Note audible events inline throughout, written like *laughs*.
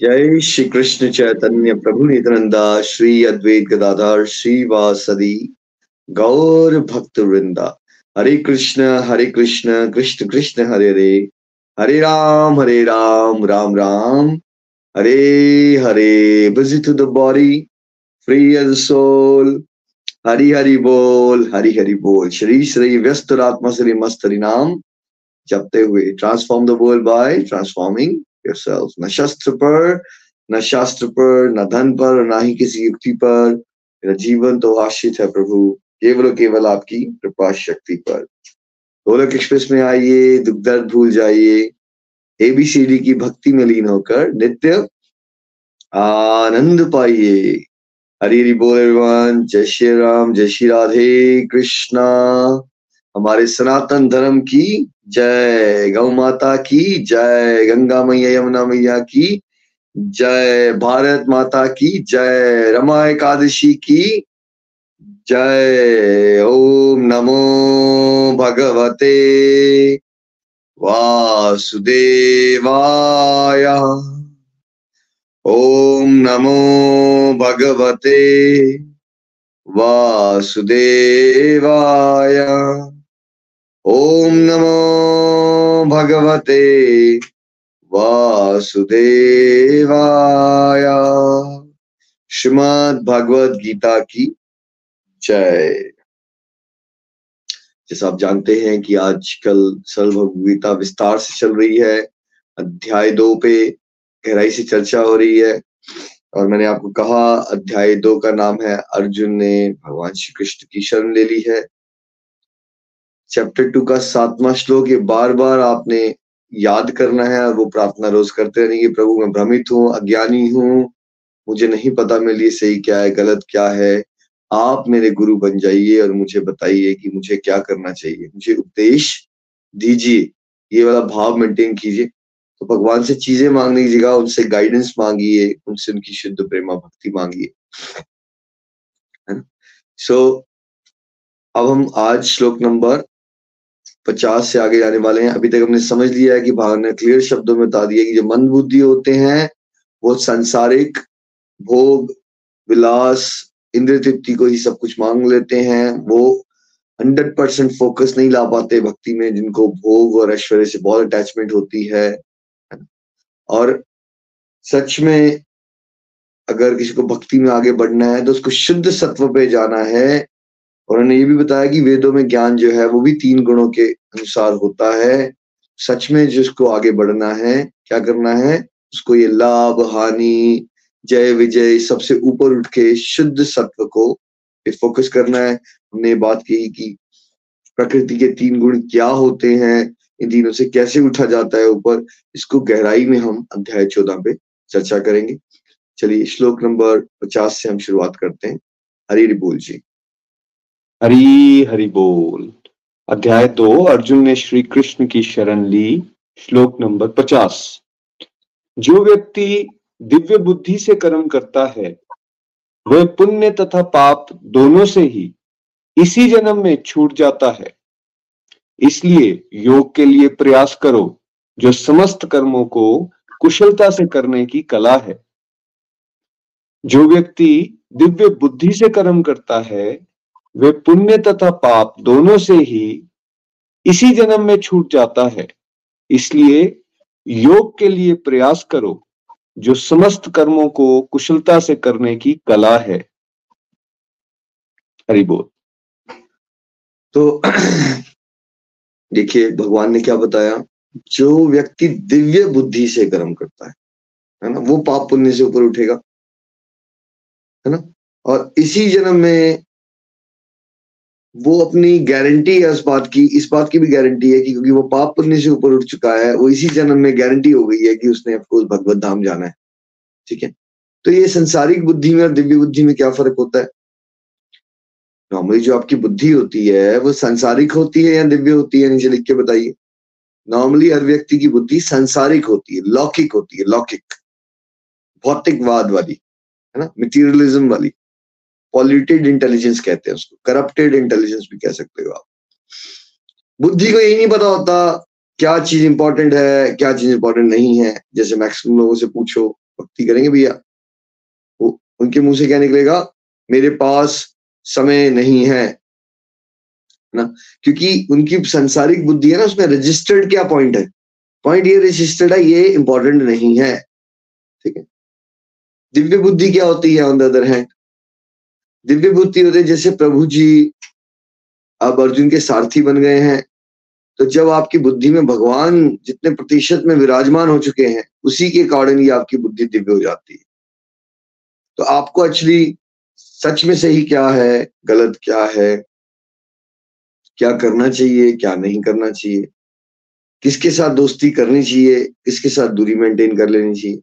जय श्री कृष्ण चैतन्य प्रभु नित्यानंदा श्री अद्वैत गदाधर श्री वासदी गौर भक्त वृंदा Hare Krishna Hare Krishna Krishna Krishna, Hare Hare. Hare Ram Hare Ram Ram Ram. Hare Hare busy to the body free as soul Hari Hari बोल, हरि हरि बोल। श्री श्री व्यस्त आत्मा श्री मस्त हरि नाम जपते हुए transform the world by transforming yourselves. न शस्त्र पर न शास्त्र पर न धन पर ना ही किसी युक्ति पर मेरा जीवन तो आश्रित है प्रभु, केवल केवल आपकी कृपा शक्ति पर। गोलक एक्सप्रेस में आइए, दुख दर्द भूल जाइए। एबीसीडी की भक्ति में लीन होकर नित्य आनंद पाइए। हरी हरी बोल एवं जय श्री राम, जय श्री राधे कृष्णा। हमारे सनातन धर्म की जय, गौ माता की जय, गंगा मैया, यमुना मैया की जय, भारत माता की जय, रमा एकादशी की जय। ओम नमो भगवते वासुदेवाय। ओम नमो भगवते वासुदेवाय। ओम नमो भगवते वासुदेवाय। श्रीमद भगवत गीता की जय। जैसा आप जानते हैं कि आजकल गीता विस्तार से चल रही है। अध्याय दो पे गहराई से चर्चा हो रही है। और मैंने आपको कहा, अध्याय दो का नाम है, अर्जुन ने भगवान श्री कृष्ण की शरण ले ली है। चैप्टर टू का सातवां श्लोक ये बार बार आपने याद करना है और वो प्रार्थना रोज करते रहेंगे प्रभु, मैं भ्रमित हूँ, अज्ञानी हूँ, मुझे नहीं पता मेरे लिए सही क्या है, गलत क्या है। आप मेरे गुरु बन जाइए और मुझे बताइए कि मुझे क्या करना चाहिए। मुझे उपदेश दीजिए, ये वाला भाव मेंटेन कीजिए। तो भगवान से चीज़ें मांगने की जगह उनसे गाइडेंस मांगिए, उनसे उनकी शुद्ध प्रेमा भक्ति मांगिए। सो अब हम आज श्लोक नंबर पचास से आगे जाने वाले हैं। अभी तक हमने समझ लिया है कि भाग ने क्लियर शब्दों में बता दिया कि जो मंद बुद्धि होते हैं, वो संसारिक भोग, विलास इंद्र तृप्ति को ही सब कुछ मांग लेते हैं। वो हंड्रेड परसेंट फोकस नहीं ला पाते भक्ति में, जिनको भोग और ऐश्वर्य से बहुत अटैचमेंट होती है। और सच में अगर किसी को भक्ति में आगे बढ़ना है तो उसको शुद्ध सत्व पे जाना है। उन्होंने ये भी बताया कि वेदों में ज्ञान जो है वो भी तीन गुणों के अनुसार होता है। सच में जिसको आगे बढ़ना है, क्या करना है? उसको ये लाभ, हानि, जय विजय सबसे ऊपर उठ के शुद्ध सत्व को फोकस करना है। हमने बात कही कि प्रकृति के तीन गुण क्या होते हैं, इन तीनों से कैसे उठा जाता है ऊपर, इसको गहराई में हम अध्याय चौदह पे चर्चा करेंगे। चलिए, श्लोक नंबर पचास से हम शुरुआत करते हैं। हरी बोल जी। हरी हरि बोल। अध्याय दो, अर्जुन ने श्री कृष्ण की शरण ली, श्लोक नंबर पचास। जो व्यक्ति दिव्य बुद्धि से कर्म करता है, वह पुण्य तथा पाप दोनों से ही इसी जन्म में छूट जाता है। इसलिए योग के लिए प्रयास करो, जो समस्त कर्मों को कुशलता से करने की कला है। जो व्यक्ति दिव्य बुद्धि से कर्म करता है वे पुण्य तथा पाप दोनों से ही इसी जन्म में छूट जाता है। इसलिए योग के लिए प्रयास करो, जो समस्त कर्मों को कुशलता से करने की कला है। हरि बोल। तो *clears throat* देखिए, भगवान ने क्या बताया? जो व्यक्ति दिव्य बुद्धि से कर्म करता है है ना, वो पाप पुण्य से ऊपर उठेगा। है ना? और इसी जन्म में वो अपनी गारंटी है उस बात की, इस बात की भी गारंटी है कि क्योंकि वो पाप पुण्य से ऊपर उठ चुका है, वो इसी जन्म में गारंटी हो गई है कि उसने अफकोर्स भगवत धाम जाना है। ठीक है? तो ये संसारिक बुद्धि में और दिव्य बुद्धि में क्या फ़र्क होता है? नॉर्मली जो आपकी बुद्धि होती है, वो संसारिक होती है या दिव्य होती है? नीचे लिख के बताइए। नॉर्मली हर व्यक्ति की बुद्धि संसारिक होती है, लौकिक होती है, लौकिक। भौतिकवाद वाली, है ना? मटीरियलिज्म वाली। पॉल्यूटेड इंटेलिजेंस कहते हैं उसको करप्टेड इंटेलिजेंस भी कह सकते हो आप। बुद्धि को यही नहीं पता होता क्या चीज़ इंपॉर्टेंट है, क्या चीज़ इंपॉर्टेंट नहीं है। जैसे मैक्सिमम लोगों से पूछो, भक्ति करेंगे भैया। उनके मुँह से क्या निकलेगा? मेरे पास समय नहीं है। ना? क्योंकि उनकी संसारिक बुद्धि है ना, उसमें रजिस्टर्ड क्या पॉइंट है? पॉइंट ये रजिस्टर्ड है, ये इंपॉर्टेंट नहीं है। ठीक है? दिव्य बुद्धि क्या होती है on the other hand Divya बुद्धि होते जैसे प्रभु जी अब अर्जुन के सारथी बन गए हैं तो जब आपकी बुद्धि में भगवान जितने प्रतिशत में विराजमान हो चुके हैं, उसी के अकॉर्डिंग ही आपकी बुद्धि दिव्य हो जाती है। तो आपको एक्चुअली सच में सही क्या है, गलत क्या है, क्या करना चाहिए, क्या नहीं करना चाहिए, किसके साथ दोस्ती करनी चाहिए, किसके साथ दूरी मेंटेन कर लेनी चाहिए।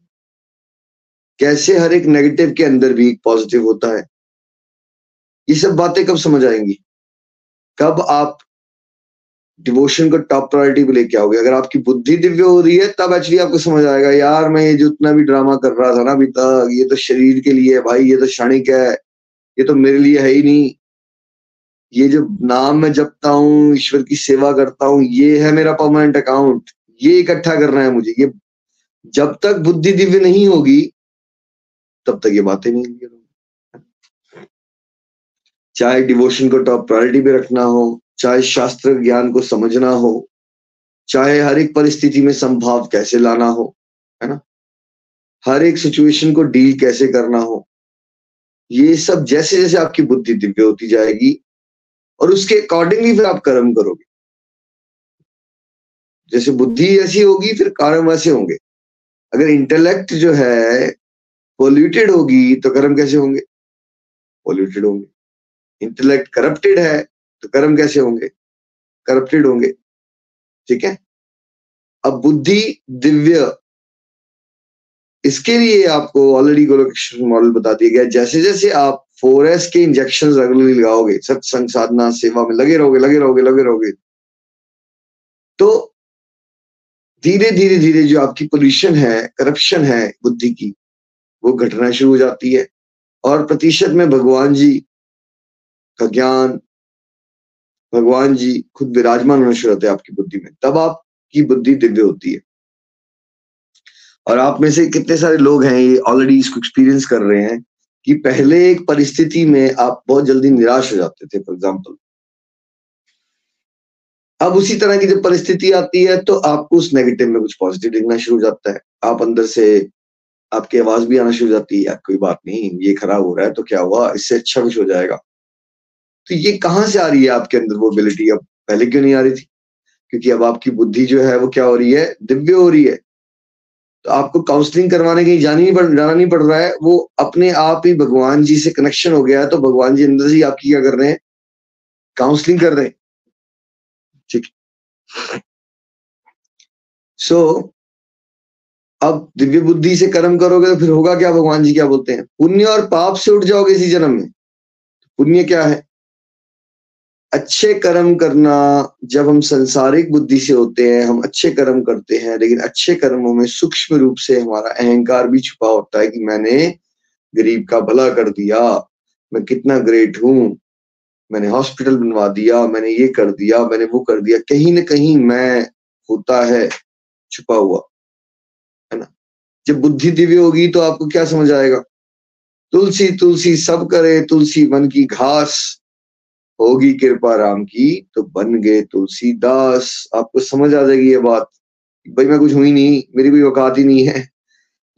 कैसे हर एक नेगेटिव के अंदर भी एक पॉजिटिव होता है ये सब बातें कब समझ आएँगी? कब आप डिवोशन को टॉप प्रायोरिटी पे लेके आओगे? अगर आपकी बुद्धि दिव्य हो रही है, तब एक्चुअली आपको समझ आएगा, यार, मैं ये जितना भी ड्रामा कर रहा था ना अभी तक, ये तो शरीर के लिए है भाई, ये तो क्षणिक है, ये तो मेरे लिए है ही नहीं। ये जो नाम मैं जपता हूँ, ईश्वर की सेवा करता हूँ, ये है मेरा परमानेंट अकाउंट ये इकट्ठा करना है मुझे, ये जब तक बुद्धि दिव्य नहीं होगी, तब तक ये बातें नहीं होंगी। चाहे डिवोशन को टॉप प्रायोरिटी पे रखना हो, चाहे शास्त्र ज्ञान को समझना हो, चाहे हर एक परिस्थिति में संभाव कैसे लाना हो, है ना? हर एक सिचुएशन को डील कैसे करना हो, ये सब जैसे जैसे आपकी बुद्धि दिव्य होती जाएगी और उसके अकॉर्डिंगली फिर आप कर्म करोगे। जैसे बुद्धि ऐसी होगी, फिर कर्म वैसे होंगे। अगर इंटेलेक्ट जो है पोल्यूटेड होगी तो कर्म कैसे होंगे? पोल्यूटेड होंगे। इंटेलेक्ट करप्टेड है तो कर्म कैसे होंगे? करप्टेड होंगे। ठीक है? अब बुद्धि दिव्य। इसके लिए आपको ऑलरेडी गोलोकेशन मॉडल बता दिया गया। जैसे जैसे आप फोर एस के इंजेक्शन रेगुलरली लगाओगे, सत्संग, साधना, सेवा में लगे रहोगे लगे रहोगे लगे रहोगे तो धीरे धीरे धीरे जो आपकी पोल्यूशन है करप्शन है बुद्धि की, वो घटना शुरू हो जाती है। और प्रतिशत में भगवान जी का ज्ञान भगवान जी खुद विराजमान होना शुरू होते हैं आपकी बुद्धि में। तब आपकी बुद्धि दिव्य होती है। और आप में से कितने सारे लोग हैं, ये ऑलरेडी इसको एक्सपीरियंस कर रहे हैं कि पहले एक परिस्थिति में आप बहुत जल्दी निराश हो जाते थे फॉर एग्ज़ाम्पल अब उसी तरह की जब परिस्थिति आती है तो आपको उस नेगेटिव में कुछ पॉजिटिव दिखना शुरू हो जाता है। आप अंदर से, आपकी आवाज़ भी आना शुरू हो जाती है कोई बात नहीं, ये खराब हो रहा है तो क्या हुआ? इससे अच्छा कुछ हो जाएगा। तो ये कहाँ से आ रही है आपके अंदर वो एबिलिटी अब पहले क्यों नहीं आ रही थी? क्योंकि अब आपकी बुद्धि जो है वो क्या हो रही है? दिव्य हो रही है। तो आपको काउंसलिंग करवाने कहीं जानी नहीं पड़ जाना नहीं पड़ रहा है। वो अपने आप ही भगवान जी से कनेक्शन हो गया है तो भगवान जी अंदर से ही आपकी क्या कर रहे हैं? काउंसलिंग कर रहे हैं। ठीक। सो so, अब दिव्य बुद्धि से कर्म करोगे तो फिर होगा क्या? भगवान जी क्या बोलते हैं? पुण्य और पाप से उठ जाओगे इसी जन्म में। पुण्य क्या है? अच्छे कर्म करना जब हम संसारिक बुद्धि से होते हैं, हम अच्छे कर्म करते हैं, लेकिन अच्छे कर्मों में सूक्ष्म रूप से हमारा अहंकार भी छुपा होता है कि मैंने गरीब का भला कर दिया, मैं कितना ग्रेट हूँ, मैंने हॉस्पिटल बनवा दिया, मैंने ये कर दिया, मैंने वो कर दिया। कहीं ना कहीं मैं होता है, छुपा हुआ, है ना? जब बुद्धि दिव्य होगी तो आपको क्या समझ आएगा? तुलसी तुलसी सब करे, तुलसी मन की घास होगी कृपा राम की तो बन गए तुलसीदास। आपको समझ आ जाएगी ये बात भाई मैं कुछ हुई नहीं, मेरी कोई औकात ही नहीं है।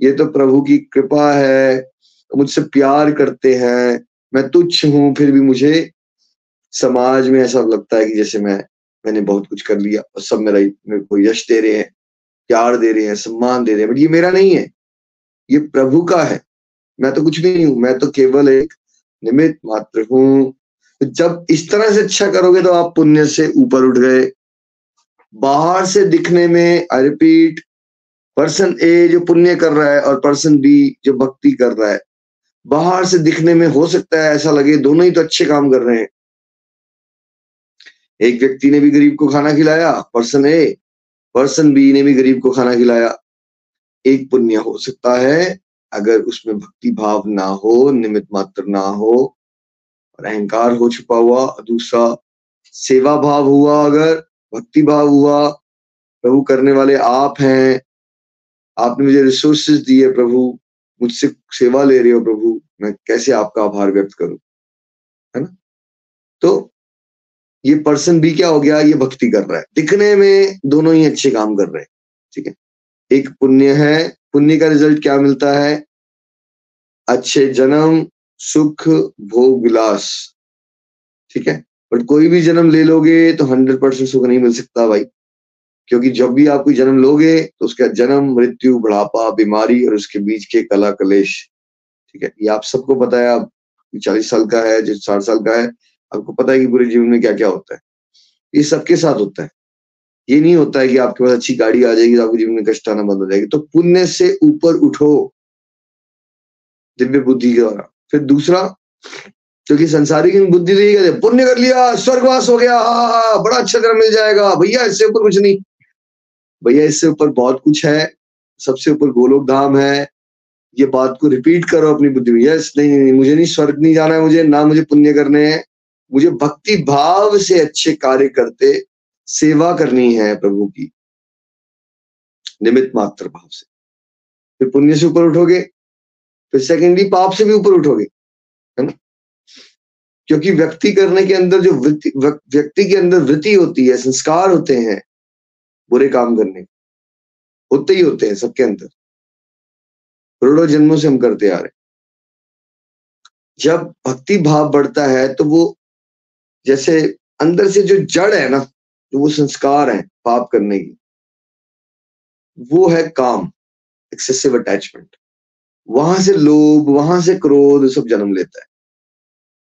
ये तो प्रभु की कृपा है, मुझसे प्यार करते हैं, मैं तुच्छ हूँ, फिर भी मुझे समाज में ऐसा लगता है कि जैसे मैं, मैंने बहुत कुछ कर लिया और सब मेरा मेरे को यश दे रहे हैं, प्यार दे रहे हैं, सम्मान दे रहे हैं बट ये मेरा नहीं है। ये प्रभु का है। मैं तो कुछ भी नहीं हूँ, मैं तो केवल एक निमित मात्र हूँ। जब इस तरह से अच्छा करोगे तो आप पुण्य से ऊपर उठ गए। बाहर से दिखने में आई रिपीट पर्सन ए जो पुण्य कर रहा है और पर्सन बी जो भक्ति कर रहा है, बाहर से दिखने में हो सकता है ऐसा लगे दोनों ही तो अच्छे काम कर रहे हैं। एक व्यक्ति ने भी गरीब को खाना खिलाया पर्सन ए पर्सन बी ने भी गरीब को खाना खिलाया। एक पुण्य हो सकता है अगर उसमें भक्ति भाव ना हो निमित मात्र ना हो और अहंकार हो छुपा हुआ दूसरा सेवा भाव हुआ, अगर भक्ति भाव हुआ, प्रभु करने वाले आप हैं। आपने मुझे रिसोर्सेज दिए प्रभु, मुझसे सेवा ले रहे हो प्रभु, मैं कैसे आपका आभार व्यक्त करूँ? है ना? तो ये पर्सन भी क्या हो गया, ये भक्ति कर रहा है। दिखने में दोनों ही अच्छे काम कर रहे हैं, ठीक है? एक पुण्य है, पुण्य का रिज़ल्ट क्या मिलता है? अच्छे जन्म सुख, भोग, विलास। ठीक है? बट कोई भी जन्म ले लोगे तो हंड्रेड परसेंट सुख नहीं मिल सकता भाई। क्योंकि जब भी आप कोई जन्म लोगे तो उसका जन्म, मृत्यु, बुढ़ापा, बीमारी और उसके बीच के कला कलेश। ठीक है? ये आप सबको पता है, आप चालीस साल का है जो साठ साल का है, आपको पता है कि पूरे जीवन में क्या क्या होता है। ये सबके साथ होता है। ये नहीं होता है कि आपके पास अच्छी गाड़ी आ जाएगी तो आपके जीवन में कष्ट आना बंद हो जाएगी। तो पुण्य से ऊपर उठो। दिव्य बुद्धि के द्वारा। फिर दूसरा क्योंकि संसारी की बुद्धि तो ये पुण्य कर लिया स्वर्गवास हो गया हा हा बड़ा अच्छा जन्म मिल जाएगा भैया इससे ऊपर कुछ नहीं। भैया इससे ऊपर बहुत कुछ है सबसे ऊपर गोलोक धाम है ये बात को रिपीट करो अपनी बुद्धि में। यस नहीं, नहीं मुझे नहीं स्वर्ग नहीं जाना है मुझे ना मुझे पुण्य करने हैं मुझे भक्ति भाव से अच्छे कार्य करते सेवा करनी है प्रभु की निमित मात्र भाव से। फिर पुण्य से ऊपर उठोगे फिर सेकेंडली पाप से भी ऊपर उठोगे, है ना? क्योंकि व्यक्ति करने के अंदर जो व्यक्ति के अंदर वृत्ति होती है, संस्कार होते हैं, बुरे काम करने होते ही होते हैं सबके अंदर। करोड़ों जन्मों से हम करते आ रहे जब भक्ति भाव बढ़ता है तो वो जैसे अंदर से जो जड़ है ना जो वो संस्कार है पाप करने की। वो है काम एक्सेसिव अटैचमेंट वहाँ से लोभ, वहाँ से क्रोध सब जन्म लेता है।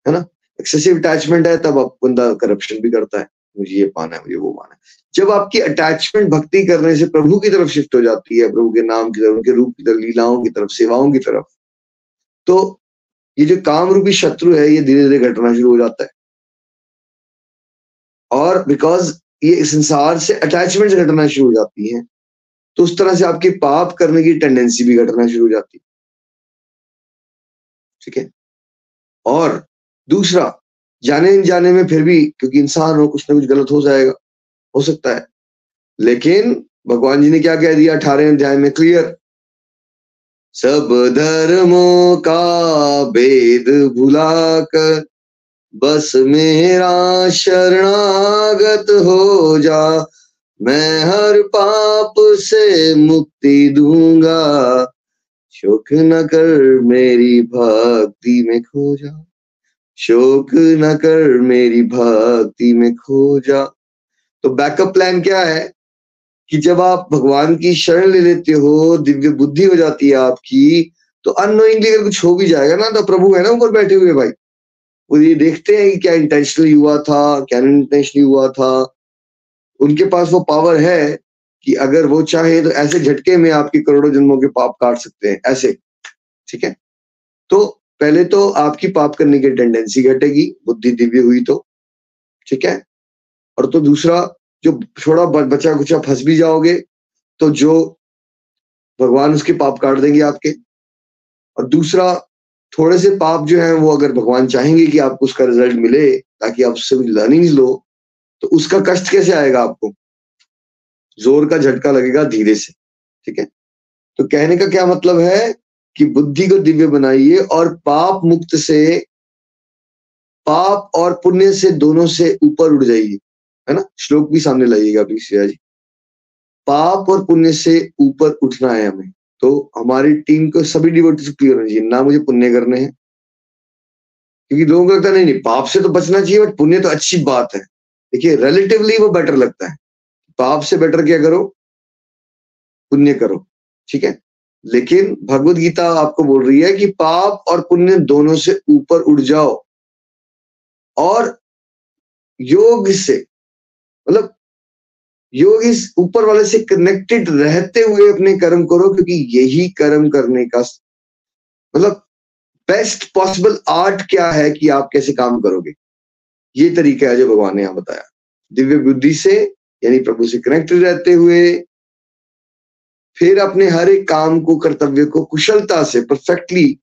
है ना? एक्सेसिव अटैचमेंट है, तब आप बंदा करप्शन भी करता है। मुझे ये पाना है, मुझे वो पाना है। जब आपकी अटैचमेंट भक्ति करने से प्रभु की तरफ़ शिफ्ट हो जाती है, प्रभु के नाम की तरफ़, उनके रूप की तरफ़, लीलाओं की तरफ़, सेवाओं की तरफ़ तो ये जो काम रूपी शत्रु है, ये धीरे धीरे घटना शुरू हो जाता है। और बिकॉज़ ये संसार से अटैचमेंट घटना शुरू हो जाती है तो उस तरह से आपके पाप करने की टेंडेंसी भी घटना शुरू हो जाती है। ठीक है और दूसरा, जाने जाने में फिर भी, क्योंकि इंसान हो, कुछ ना कुछ गलत हो जाएगा, हो सकता है। लेकिन भगवान जी ने क्या कह दिया? अठारह अध्याय में क्लियर सब धर्मों का भेद भुलाकर, बस मेरा शरणागत हो जा। मैं हर पाप से मुक्ति दूँगा। शोक न कर मेरी भक्ति में खो जा। शोक न कर मेरी भक्ति में खो जा। तो बैकअप प्लान क्या है? कि जब आप भगवान की शरण ले लेते हो, दिव्य बुद्धि हो जाती है आपकी तो अनोइंगली अगर कुछ हो भी जाएगा ना तो प्रभु है ना ऊपर बैठे हुए भाई। वो ये देखते हैं कि क्या इंटेंशनली हुआ था, क्या इंटेंशनली हुआ था। उनके पास वो पावर है कि अगर वो चाहे तो ऐसे झटके में आपके करोड़ों जन्मों के पाप काट सकते हैं, ऐसे। ठीक है? तो पहले तो आपकी पाप करने की टेंडेंसी घटेगी, बुद्धि दिव्य हुई तो। ठीक है? और तो दूसरा, जो थोड़ा बचा कुचा फंस भी जाओगे तो जो भगवान उसके पाप काट देंगे आपके। और दूसरा, थोड़े से पाप जो है वो अगर भगवान चाहेंगे कि आपको उसका रिज़ल्ट मिले, ताकि आप उससे लर्निंग लो तो उसका कष्ट कैसे आएगा आपको? ज़ोर का झटका लगेगा धीरे से, ठीक है? तो कहने का क्या मतलब है कि बुद्धि को दिव्य बनाइए और पाप मुक्त से, पाप और पुण्य से दोनों से ऊपर उड़ जाइए, है ना? श्लोक भी सामने लाइएगा, प्लीज़ जी। पाप और पुण्य से ऊपर उठना है हमें तो हमारी टीम को सभी डिवोटीज क्लियर होना चाहिए, ना मुझे पुण्य करने हैं। क्योंकि लोगों को लगता नहीं नहीं, पाप से तो बचना चाहिए बट पुण्य तो अच्छी बात है। देखिए रिलेटिवली वो बेटर लगता है। पाप से बेटर क्या करो? पुण्य करो, ठीक है? लेकिन भगवत गीता आपको बोल रही है कि पाप और पुण्य दोनों से ऊपर उड़ जाओ। और योग से मतलब योग इस ऊपर वाले से कनेक्टेड रहते हुए अपने कर्म करो, क्योंकि यही कर्म करने का मतलब बेस्ट पॉसिबल आर्ट क्या है कि आप कैसे काम करोगे? ये तरीका है जो भगवान ने यहाँ बताया। दिव्य बुद्धि से यानी प्रभु से कनेक्टेड रहते हुए, फिर अपने हर एक काम को, कर्तव्य को कुशलता से परफेक्टली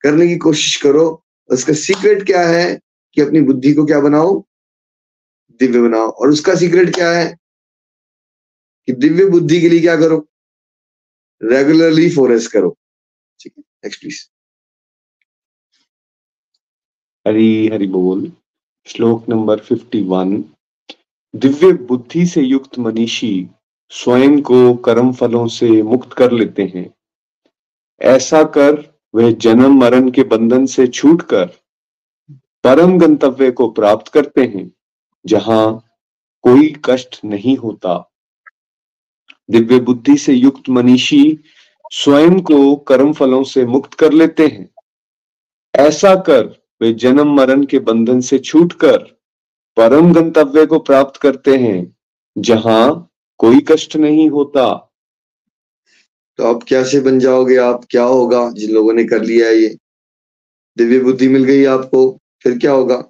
करने की कोशिश करो। उसका सीक्रेट क्या है कि अपनी बुद्धि को क्या बनाओ? दिव्य बनाओ। और उसका सीक्रेट क्या है कि दिव्य बुद्धि के लिए क्या करो? रेगुलरली फॉरेस्ट करो। ठीक है नेक्स्ट प्लीज़ हरी, हरि बोल। श्लोक नंबर फिफ्टी वन दिव्य बुद्धि से युक्त मनीषी स्वयं को कर्म फलों से मुक्त कर लेते हैं। ऐसा कर वे जन्म मरण के बंधन से छूटकर परम गंतव्य को प्राप्त करते हैं, जहाँ कोई कष्ट नहीं होता। दिव्य बुद्धि से युक्त मनीषी स्वयं को कर्म फलों से मुक्त कर लेते हैं। ऐसा कर वे जन्म मरण के बंधन से छूटकर परम गंतव्य को प्राप्त करते हैं, जहाँ कोई कष्ट नहीं होता। तो अब कैसे बन जाओगे आप? क्या होगा? जिन लोगों ने कर लिया है ये। दिव्य बुद्धि मिल गई आपको, फिर क्या होगा?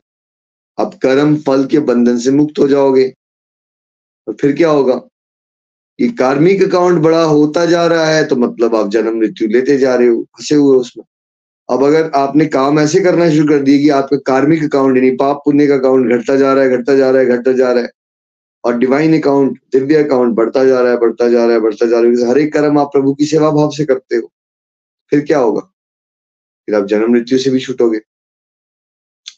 आप कर्म फल के बंधन से मुक्त हो जाओगे। और फिर क्या होगा? ये कार्मिक अकाउंट बड़ा होता जा रहा है तो मतलब आप जन्म मृत्यु लेते जा रहे हो, फंसे हुए उसमें। अब अगर आपने काम ऐसे करना शुरू कर दिया कि आपका कार्मिक अकाउंट यानी पाप पुण्य का अकाउंट घटता जा रहा है, घटता जा रहा है, घटता जा रहा है, और डिवाइन अकाउंट दिव्य अकाउंट बढ़ता जा रहा है, बढ़ता जा रहा है, बढ़ता जा रहा है, हर एक कर्म आप प्रभु की सेवा भाव से करते हो, फिर क्या होगा? फिर आप जन्म मृत्यु से भी छूटोगे।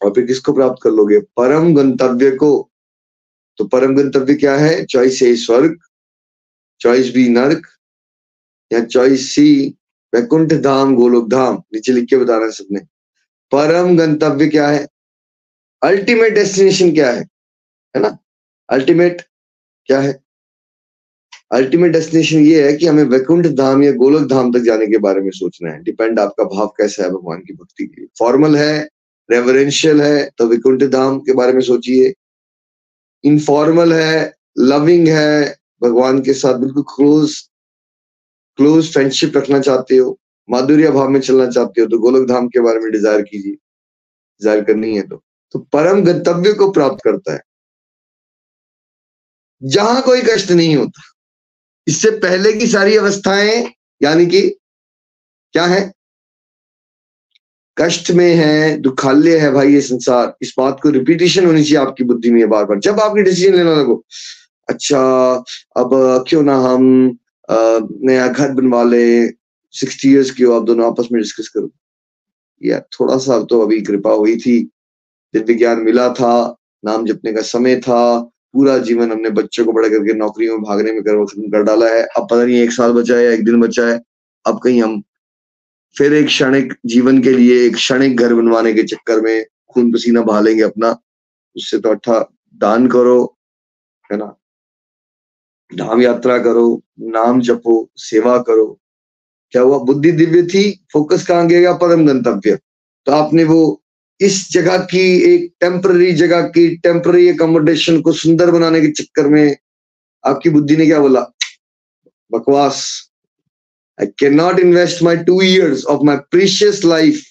और फिर किसको प्राप्त कर लोगे? परम गंतव्य को। तो परम गंतव्य क्या है? चॉइस ए स्वर्ग चॉइस बी नर्क, या चॉइस सी वैकुंठ धाम, गोलोक धाम, नीचे लिख के बता रहे हैं सबने। परम गंतव्य क्या है? अल्टीमेट डेस्टिनेशन क्या है? है ना? अल्टीमेट क्या है? अल्टीमेट डेस्टिनेशन ये है कि हमें वैकुंठ धाम या गोलक धाम तक जाने के बारे में सोचना है। डिपेंड आपका भाव कैसा है भगवान की भक्ति के लिए। फॉर्मल है रेवरेंशियल है तो वैकुंठ धाम के बारे में सोचिए। इनफॉर्मल है लविंग है, भगवान के साथ बिल्कुल क्लोज क्लोज फ्रेंडशिप रखना चाहते हो, माधुर्य भाव में चलना चाहते हो तो गोलक धाम के बारे में डिज़ायर कीजिए। डिज़ायर करनी है तो। तो परम गंतव्य को प्राप्त करता है। जहाँ कोई कष्ट नहीं होता। इससे पहले की सारी अवस्थाएँ, यानी कि क्या है? कष्ट में है, दुखाल्य है भाई ये संसार। इस बात को रिपीटेशन होनी चाहिए आपकी बुद्धि में बार बार जब आपकी डिसीज़न लेना लगो अच्छा अब क्यों ना हम नया घर बनवा ले सिक्सटी ईयर्स की हो, आप दोनों आपस में डिस्कस करो। या थोड़ा सा तो अभी कृपा हुई थी, दिव्य ज्ञान मिला था, नाम जपने का समय था, पूरा जीवन हमने बच्चों को बड़ा करके नौकरी में भागने में कर कर डाला है। अब पता नहीं एक साल बचा है एक दिन बचा है। अब कहीं हम फिर एक क्षणिक जीवन के लिए, एक क्षणिक घर बनवाने के चक्कर में खून पसीना बहा लेंगे अपना। उससे तो अट्ठा दान करो, है ना? धाम यात्रा करो, नाम जपो, सेवा करो। क्या हुआ? बुद्धि दिव्य थी फोकस कहाँ गया परम गंतव्य। तो आपने वो इस जगह की एक टेम्पररी जगह की टेम्पररी अकोमोडेशन को सुंदर बनाने के चक्कर में आपकी बुद्धि ने क्या बोला? बकवास। I can not invest my two years of my precious life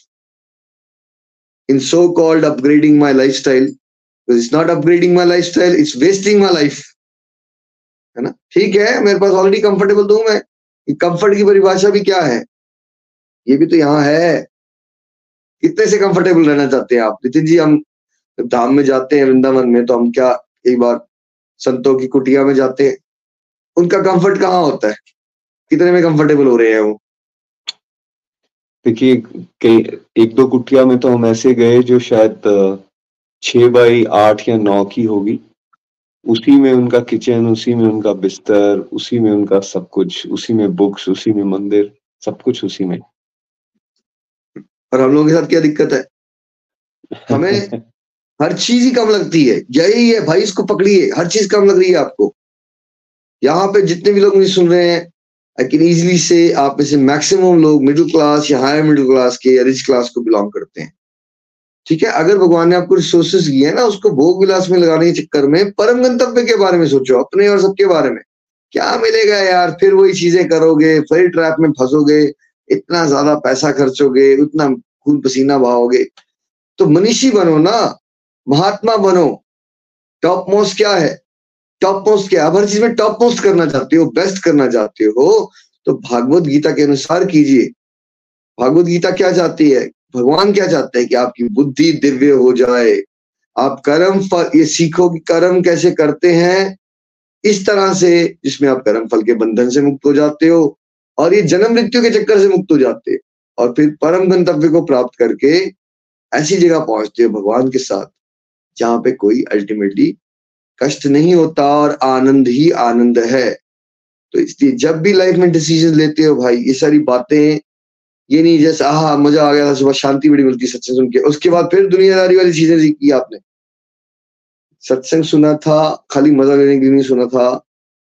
in so called upgrading my life style it's not upgrading my life style it's wasting my life है ना? ठीक है, मेरे पास ऑलरेडी कंफर्टेबल हूँ मैं। कंफर्ट की परिभाषा भी क्या है? ये भी तो यहाँ है। कितने से कंफर्टेबल रहना चाहते हैं आप? नितिन जी, हम धाम में जाते हैं वृंदावन में तो हम क्या एक बार संतों की कुटिया में जाते हैं? उनका कंफर्ट कहाँ होता है? कितने में कंफर्टेबल हो रहे हैं वो? देखिए, कई, एक दो कुटिया में तो हम ऐसे गए जो शायद छह बाई आठ या नौ की होगी। उसी में उनका किचन उसी में उनका बिस्तर उसी में उनका सब कुछ उसी में बुक्स उसी में मंदिर सब कुछ उसी में। और हम लोगों के साथ क्या दिक्कत है? हमें *laughs* हर चीज़ ही कम लगती है। यही है भाई इसको पकड़िए। हर चीज़ कम लग रही है आपको। यहाँ पे जितने भी लोग मुझे सुन रहे हैं आई कैन इजिली से आप में से मैक्सिमम लोग मिडिल क्लास या हायर मिडिल क्लास के या रिच क्लास को बिलोंग करते हैं। ठीक है? अगर भगवान ने आपको रिसोर्सेज दिए ना, उसको भोग विलास में लगाने के चक्कर में, परम गंतव्य के बारे में सोचो, अपने और सबके बारे में। क्या मिलेगा यार? फिर वही चीज़ें करोगे, फिर ट्रैप में फंसोगे, इतना ज़्यादा पैसा खर्चोगे, उतना खून पसीना बहाओगे। तो मनीषी बनो ना, महात्मा बनो। टॉप मोस्ट क्या है? टॉप मोस्ट क्या आप हर चीज़ में टॉप मोस्ट करना चाहते हो बेस्ट करना चाहते हो तो भागवत गीता के अनुसार कीजिए। भागवत गीता क्या चाहती है? भगवान क्या चाहते हैं कि आपकी बुद्धि दिव्य हो जाए? आप कर्म फल, ये सीखो कि कर्म कैसे करते हैं? इस तरह से जिसमें आप कर्म फल के बंधन से मुक्त हो जाते हो और ये जन्म मृत्यु के चक्कर से मुक्त हो जाते हो। और फिर परम गंतव्य को प्राप्त करके ऐसी जगह पहुँचते हो भगवान के साथ, जहाँ पे कोई अल्टीमेटली कष्ट नहीं होता और आनंद ही आनंद है। तो इसलिए जब भी लाइफ में डिसीज़न लेते हो भाई, ये सारी बातें ये नहीं जैसे, आह, मज़ा आ गया था सुबह, शांति बड़ी मिलती सत्संग सुन के। उसके बाद फिर दुनियादारी वाली चीज़ें सीखी आपने। सत्संग सुना था, खाली मज़ा लेने के लिए नहीं सुना था।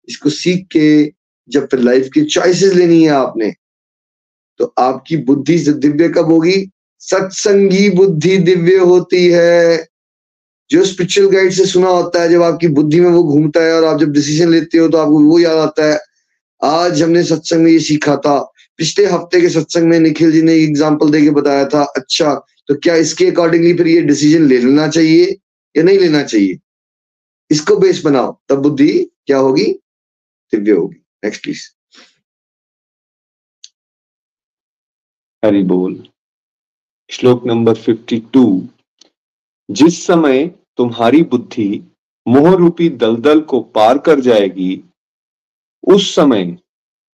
इसको सीख के जब फिर लाइफ की चॉइसेस लेनी है आपने तो आपकी बुद्धि दिव्य कब होगी? सत्संगी बुद्धि दिव्य होती है। जो स्पिरिचुअल गाइड से सुना होता है, जब आपकी बुद्धि में वो घूमता है और आप जब डिसीज़न लेते हो तो आपको वो याद आता है आज हमने सत्संग में ये सीखा था। पिछले हफ़्ते के सत्संग में निखिल जी ने एग्ज़ाम्पल देके बताया था। अच्छा तो क्या इसके अकॉर्डिंगली फिर ये डिसीज़न ले लेना चाहिए या नहीं लेना चाहिए? इसको बेस बनाओ। तब बुद्धि क्या होगी? दिव्य होगी। नेक्स्ट प्लीज़ हरि बोल। श्लोक नंबर फिफ्टी टू जिस समय तुम्हारी बुद्धि मोह रूपी दलदल को पार कर जाएगी उस समय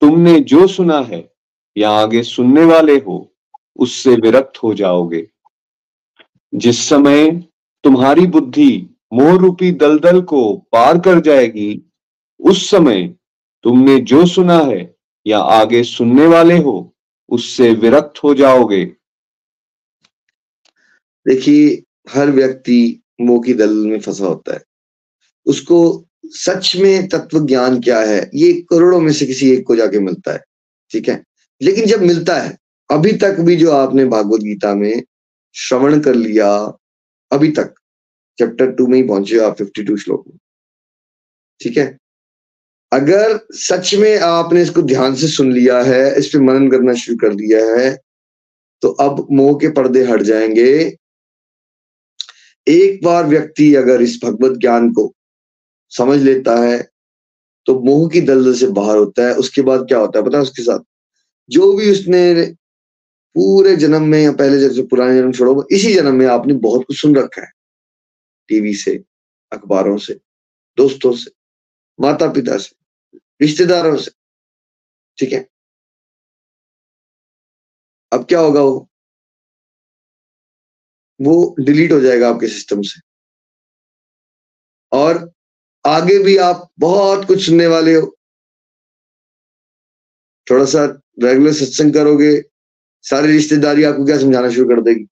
तुमने जो सुना है या आगे सुनने वाले हो, उससे विरक्त हो जाओगे। जिस समय तुम्हारी बुद्धि मोह रूपी दलदल को पार कर जाएगी, उस समय तुमने जो सुना है या आगे सुनने वाले हो, उससे विरक्त हो जाओगे। देखिए, हर व्यक्ति मोह की दलदल में फंसा होता है। उसको सच में तत्व ज्ञान क्या है? ये करोड़ों में से किसी एक को जाके मिलता है, ठीक है? लेकिन जब मिलता है, अभी तक भी जो आपने भागवत गीता में श्रवण कर लिया, अभी तक चैप्टर टू में ही पहुँचे आप फिफ्टी टू श्लोक में, ठीक है? अगर सच में आपने इसको ध्यान से सुन लिया है, इस पर मनन करना शुरू कर दिया है तो अब मोह के पर्दे हट जाएँगे। एक बार व्यक्ति अगर इस भगवत ज्ञान को समझ लेता है तो मोह की दलदल से बाहर होता है। उसके बाद क्या होता है पता है उसके साथ? जो भी उसने पूरे जन्म में या पहले जैसे पुराने जन्म छोड़ो, इसी जन्म में आपने बहुत कुछ सुन रखा है। टीवी से, अखबारों से, दोस्तों से माता पिता से, रिश्तेदारों से, ठीक है? अब क्या होगा वो? वो डिलीट हो जाएगा आपके सिस्टम से। और आगे भी आप बहुत कुछ सुनने वाले हो। थोड़ा सा रेगुलर सत्संग करोगे, सारी रिश्तेदारी आपको क्या समझाना शुरू कर देगी?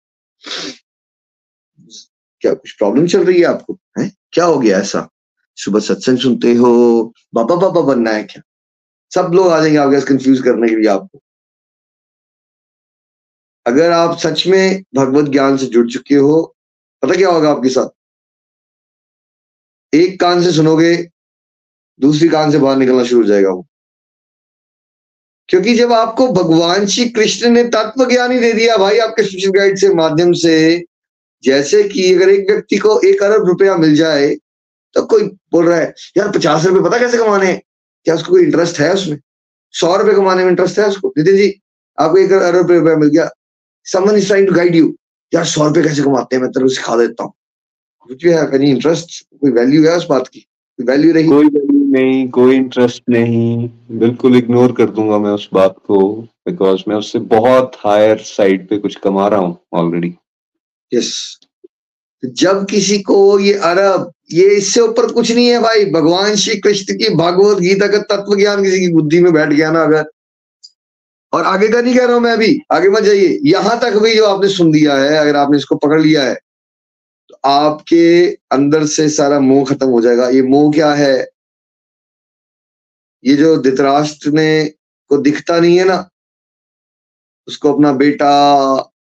क्या कुछ प्रॉब्लम चल रही है आपको? है? क्या हो गया ऐसा? सुबह सत्संग सुनते हो, बाबा बाबा बनना है क्या? सब लोग आ जाएँगे आपके कंफ्यूज करने के लिए आपको। अगर आप सच में भगवत ज्ञान से जुड़ चुके हो, पता क्या होगा आपके साथ? एक कान से सुनोगे, दूसरी कान से बाहर निकलना शुरू हो जाएगा वो। क्योंकि जब आपको भगवान श्री कृष्ण ने तत्व ज्ञान ही दे दिया भाई आपके स्पिरिचुअल गाइड से, माध्यम से, जैसे कि अगर एक व्यक्ति को एक अरब रुपया मिल जाए तो कोई बोल रहा है, यार, पचास रुपए पता कैसे कमाने क्या उसको कोई इंटरेस्ट है उसमें? सौ रुपए कमाने में इंटरेस्ट है उसको? नितिन जी, आपको एक अरब रुपया मिल गया। Saman is trying to guide you यार, सौ रुपए कैसे कमाते हैं? मैं तेरे को सिखा देता हूँ। इंटरेस्ट कोई वैल्यू है उस बात की वैल्यू रही कोई वैल्यू नहीं कोई इंटरेस्ट नहीं बिल्कुल इग्नोर कर दूँगा मैं उस बात को बिकॉज़ मैं उससे बहुत हायर साइड पे कुछ कमा रहा हूँ ऑलरेडी यस जब किसी को ये अरब ये इससे ऊपर कुछ नहीं है भाई भगवान श्री कृष्ण की भागवत गीता का तत्व ज्ञान किसी की बुद्धि में बैठ गया ना अगर और आगे का नहीं कह रहा हूँ मैं अभी आगे मत जाइए यहाँ तक भी जो आपने सुन दिया है अगर आपने इसको पकड़ लिया है आपके अंदर से सारा मोह खत्म हो जाएगा। ये मोह क्या है? ये जो धृतराष्ट्र ने को दिखता नहीं है ना, उसको अपना बेटा,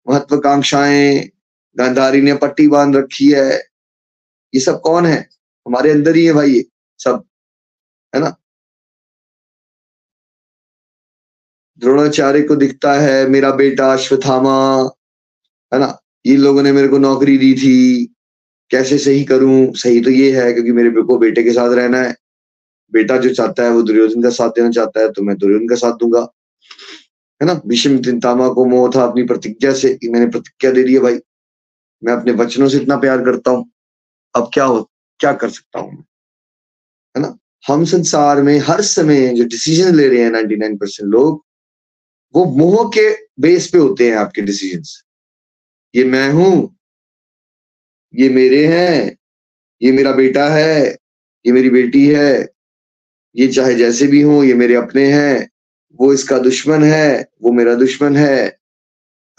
महत्वाकांक्षाएँ, गांधारी ने पट्टी बाँध रखी है, ये सब कौन है? हमारे अंदर ही है भाई ये सब, है ना? द्रोणाचार्य को दिखता है, मेरा बेटा अश्वथामा है ना? ये लोगों ने मेरे को नौकरी दी थी कैसे सही करूँ? सही तो ये है क्योंकि मेरे को बेटे के साथ रहना है। बेटा जो चाहता है वो दुर्योधन का साथ देना चाहता है तो मैं दुर्योधन का साथ दूँगा। है ना? भीष्म चिंतामा को मोह था अपनी प्रतिज्ञा से मैंने प्रतिज्ञा दे दी है भाई। मैं अपने वचनों से इतना प्यार करता हूँ। अब क्या हो, क्या कर सकता हूँ है ना? हम संसार में हर समय जो डिसीज़न ले रहे हैं नाइनटी नाइन परसेंट लोग, वो मोह के बेस पे होते हैं आपके डिसीज़न ये मैं हूँ ये मेरे हैं, ये मेरा बेटा है, ये मेरी बेटी है, ये चाहे जैसे भी हो, ये मेरे अपने हैं, वो इसका दुश्मन है, वो मेरा दुश्मन है।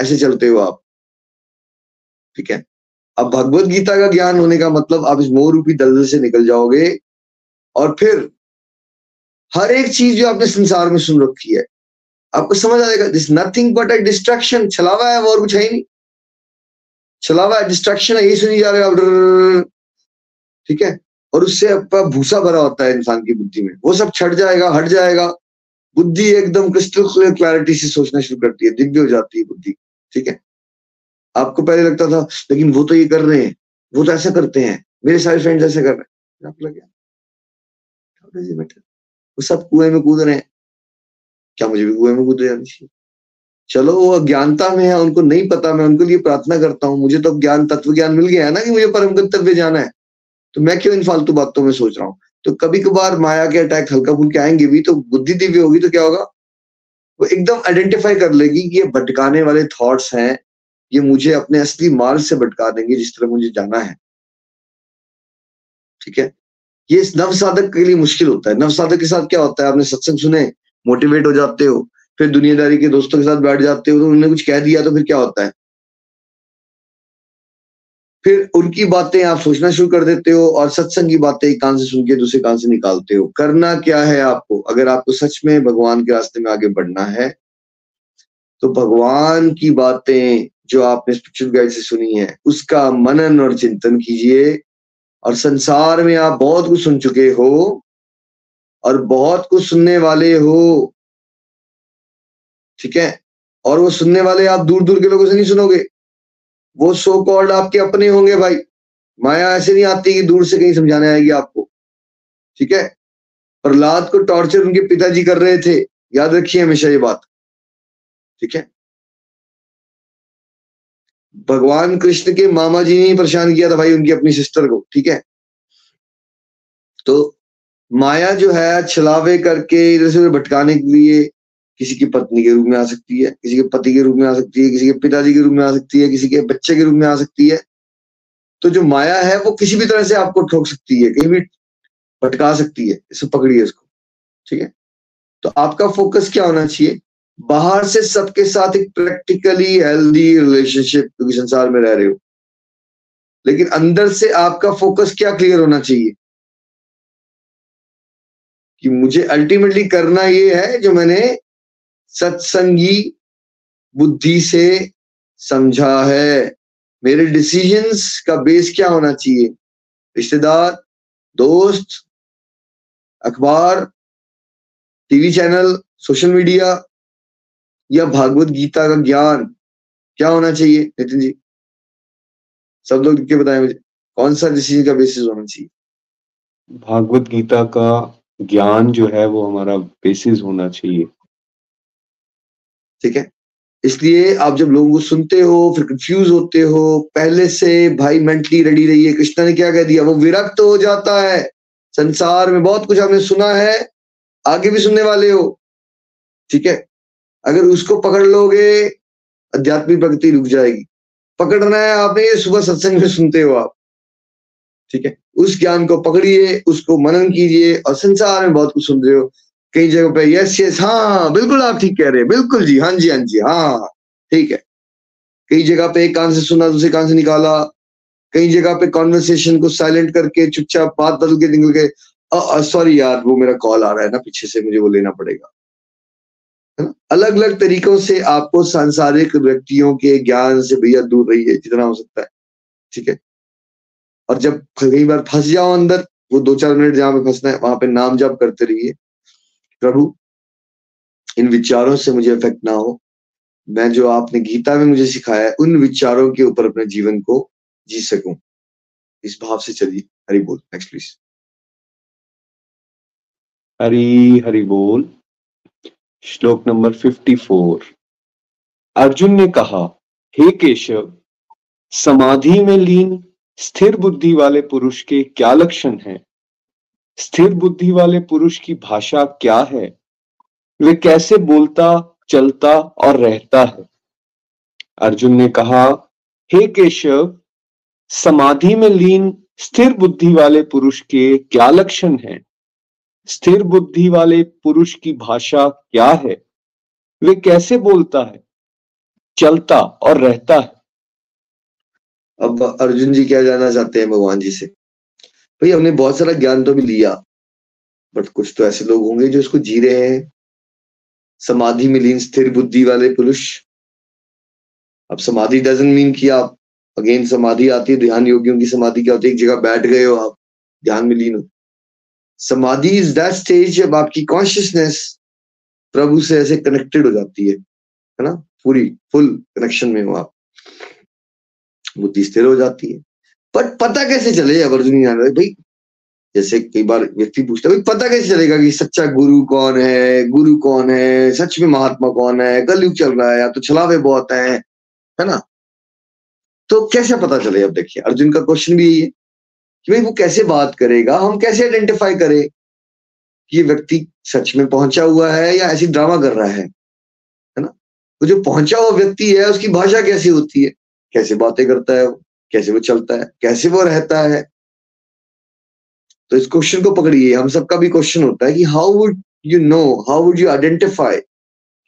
ऐसे चलते हो आप। ठीक है? अब भगवत गीता का ज्ञान होने का मतलब आप इस मोह रूपी दलदल से निकल जाओगे और फिर हर एक चीज़ जो आपने संसार में सुन रखी है, आपको समझ आ जाएगा this nothing but a distraction छलावा है और कुछ है ही नहीं। छलावा डिस्ट्रक्शन है यही सुनी जा रहे हो ठीक है? और उससे आपका भूसा भरा होता है इंसान की बुद्धि में। वो सब छट जाएगा, हट जाएगा। बुद्धि एकदम क्रिस्टल क्लियर क्लैरिटी से सोचना शुरू करती है, दिव्य हो जाती है बुद्धि। ठीक है? आपको पहले लगता था, लेकिन वो तो ये कर रहे हैं। वो तो ऐसा करते हैं। मेरे सारे फ्रेंड्स ऐसे कर रहे हैं। आपको लगे वो सब कुएँ में कूद रहे हैं। क्या मुझे भी कुएँ में कूद जाना चाहिए चलो, वो अज्ञानता में है, उनको नहीं पता, मैं उनके लिए प्रार्थना करता हूँ। मुझे तो ज्ञान तत्व ज्ञान मिल गया है ना कि मुझे परम गंतव्य जाना है? तो मैं क्यों इन फालतू बातों में सोच रहा हूँ? तो कभी कभार माया के अटैक हल्का फुल्के आएँगे भी तो बुद्धि दिव्य होगी तो क्या होगा? वो एकदम आइडेंटिफाई कर लेगी कि ये भटकाने वाले थॉट्स हैं, ये मुझे अपने असली मार्ग से भटका देंगे, जिस तरह मुझे जाना है। ठीक है? ये नव साधक के लिए मुश्किल होता है। नव साधक के साथ क्या होता है? आपने सत्संग सुने मोटिवेट हो जाते हो। फिर दुनियादारी के दोस्तों के साथ बैठ जाते हो तो उन्होंने कुछ कह दिया तो फिर क्या होता है? फिर उनकी बातें आप सोचना शुरू कर देते हो और सत्संग की बातें एक कान से सुन के दूसरे कान से निकालते हो। करना क्या है आपको? अगर आपको सच में भगवान के रास्ते में आगे बढ़ना है तो भगवान की बातें जो आपने स्पिरिचुअल गाइड से सुनी है, उसका मनन और चिंतन कीजिए। और संसार में आप बहुत कुछ सुन चुके हो और बहुत कुछ सुनने वाले हो ठीक है? और वो सुनने वाले आप दूर दूर के लोगों से नहीं सुनोगे। वो सो कॉल्ड आपके अपने होंगे भाई। माया ऐसे नहीं आती कि दूर से कहीं समझाने आएगी आपको। ठीक है? प्रहलाद को टॉर्चर उनके पिताजी कर रहे थे। याद रखिए हमेशा ये बात। ठीक है? भगवान कृष्ण के मामा जी ने ही परेशान किया था भाई उनकी अपनी सिस्टर को। ठीक है? तो माया जो है, छलावे करके इधर से उधर भटकाने के लिए किसी की पत्नी के रूप में आ सकती है, किसी के पति के रूप में आ सकती है, किसी के पिताजी के रूप में आ सकती है, किसी के बच्चे के रूप में आ सकती है। तो जो माया है वो किसी भी तरह से आपको ठोक सकती है, कहीं भी भटका सकती है इसे पकड़िए इसको ठीक है? तो आपका फोकस क्या होना चाहिए? बाहर से सबके साथ एक प्रैक्टिकली हेल्दी रिलेशनशिप क्योंकि संसार में रह रहे हो। लेकिन अंदर से आपका फोकस क्या क्लियर होना चाहिए? कि मुझे अल्टीमेटली करना ये है जो मैंने सत्संगी बुद्धि से समझा है। मेरे डिसीजंस का बेस क्या होना चाहिए? रिश्तेदार, दोस्त, अखबार टीवी चैनल सोशल मीडिया या भागवत गीता का ज्ञान क्या होना चाहिए? नितिन जी, सब लोग के बताएँ मुझे, कौन सा डिसीज़न का बेसिस होना चाहिए? भागवत गीता का ज्ञान जो है वो हमारा बेसिस होना चाहिए। ठीक है? इसलिए आप जब लोगों को सुनते हो, फिर कंफ्यूज होते हो, पहले से भाई मेंटली रेडी रहिए। कृष्णा ने क्या कह दिया? वो विरक्त हो जाता है। संसार में बहुत कुछ आपने सुना है, आगे भी सुनने वाले हो। ठीक है? अगर उसको पकड़ लोगे, आध्यात्मिक प्रगति रुक जाएगी। पकड़ना है आपने, ये सुबह सत्संग में सुनते हो आप। ठीक है? उस ज्ञान को पकड़िए, उसको मनन कीजिए और संसार में बहुत कुछ सुन रहे हो। कई जगह पे यस यस हाँ बिल्कुल आप ठीक कह रहे हैं, बिल्कुल जी हाँ जी हाँ जी हाँ ठीक है। कई जगह पे एक कान से सुना, दूसरे कान से निकाला, कई जगह पे कॉन्वर्सेशन को साइलेंट करके चुपचाप बात बदल के निकल के सॉरी यार, वो मेरा कॉल आ रहा है ना, पीछे से मुझे वो लेना पड़ेगा। अलग अलग तरीकों से आपको सांसारिक व्यक्तियों के ज्ञान से भैया दूर रहिए, जितना हो सकता है, ठीक है? और जब कई बार फंस जाओ अंदर, वो दो चार मिनट जहाँ पे फंसना है, वहाँ पे नाम जप करते रहिए। प्रभु इन विचारों से मुझे इफ़ेक्ट ना हो। मैं जो आपने गीता में मुझे सिखाया है, उन विचारों के ऊपर अपने जीवन को जी सकूँ। इस भाव से चलिए। हरि बोल। नेक्स्ट प्लीज़ हरी, हरि बोल। श्लोक नंबर 54 अर्जुन ने कहा, हे केशव, समाधि में लीन स्थिर बुद्धि वाले पुरुष के क्या लक्षण हैं? स्थिर बुद्धि वाले पुरुष की भाषा क्या है? वे कैसे बोलता, चलता और रहता है? अर्जुन ने कहा, हे केशव, समाधि में लीन स्थिर बुद्धि वाले पुरुष के क्या लक्षण हैं? स्थिर बुद्धि वाले पुरुष की भाषा क्या है? वे कैसे बोलता है, चलता और रहता है? अब अर्जुन जी क्या जानना चाहते हैं भगवान जी से? भाई, हमने बहुत सारा ज्ञान तो भी लिया बट कुछ तो ऐसे लोग होंगे जो इसको जी रहे हैं। समाधि में लीन स्थिर बुद्धि वाले पुरुष। अब समाधि डजन मीन कि आप अगेन समाधि आती है ध्यान योगियों की समाधि क्या होती है? एक जगह बैठ गए हो आप, ध्यान में लीन हो समाधि इज़ दैट स्टेज जब आपकी कॉन्शियसनेस प्रभु से ऐसे कनेक्टेड हो जाती है है ना? पूरी फुल कनेक्शन में हो आप। बुद्धि स्थिर हो जाती है। बट पता कैसे चले अब अर्जुन भाई, जैसे कई बार व्यक्ति पूछता है पता कैसे चलेगा कि सच्चा गुरु कौन है? गुरु कौन है? सच में महात्मा कौन है? कलयुग चल रहा है, या तो छलावे बहुत है है ना? तो कैसे पता चले? अब देखिए, अर्जुन का क्वेश्चन भी यही है कि भाई, वो कैसे बात करेगा? हम कैसे आइडेंटिफाई करें कि ये व्यक्ति सच में पहुँचा हुआ है या ऐसी ड्रामा कर रहा है? है ना? वो जो पहुँचा हुआ व्यक्ति है, उसकी भाषा कैसी होती है? कैसे बातें करता है वो? कैसे वो चलता है, कैसे वो रहता है। तो इस क्वेश्चन को पकड़िए। हम सबका भी क्वेश्चन होता है कि how would you know how would you identify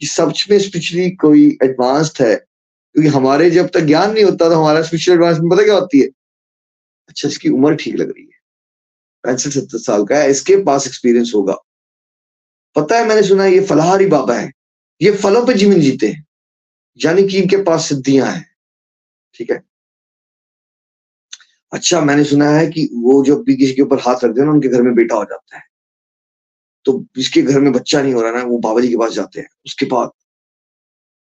कि सच में स्पिरिचुअली कोई एडवांस्ड है? क्योंकि हमारे जब तक ज्ञान नहीं होता तो हमारा स्पिरिचुअल एडवांसमेंट पता क्या होती है? अच्छा इसकी उम्र ठीक लग रही है। पैंसठ सत्तर साल का है, इसके पास एक्सपीरियंस होगा। पता है, मैंने सुना है, ये फलाहारी बाबा है। ये फलों पर जीवन जीते हैं। यानी कि इनके पास सिद्धियाँ हैं। ठीक है? अच्छा मैंने सुना है कि वो जब भी किसी के ऊपर हाथ रखते हैं ना, उनके घर में बेटा हो जाता है। तो जिसके घर में बच्चा नहीं हो रहा ना, वो बाबा जी के पास जाते हैं। उसके बाद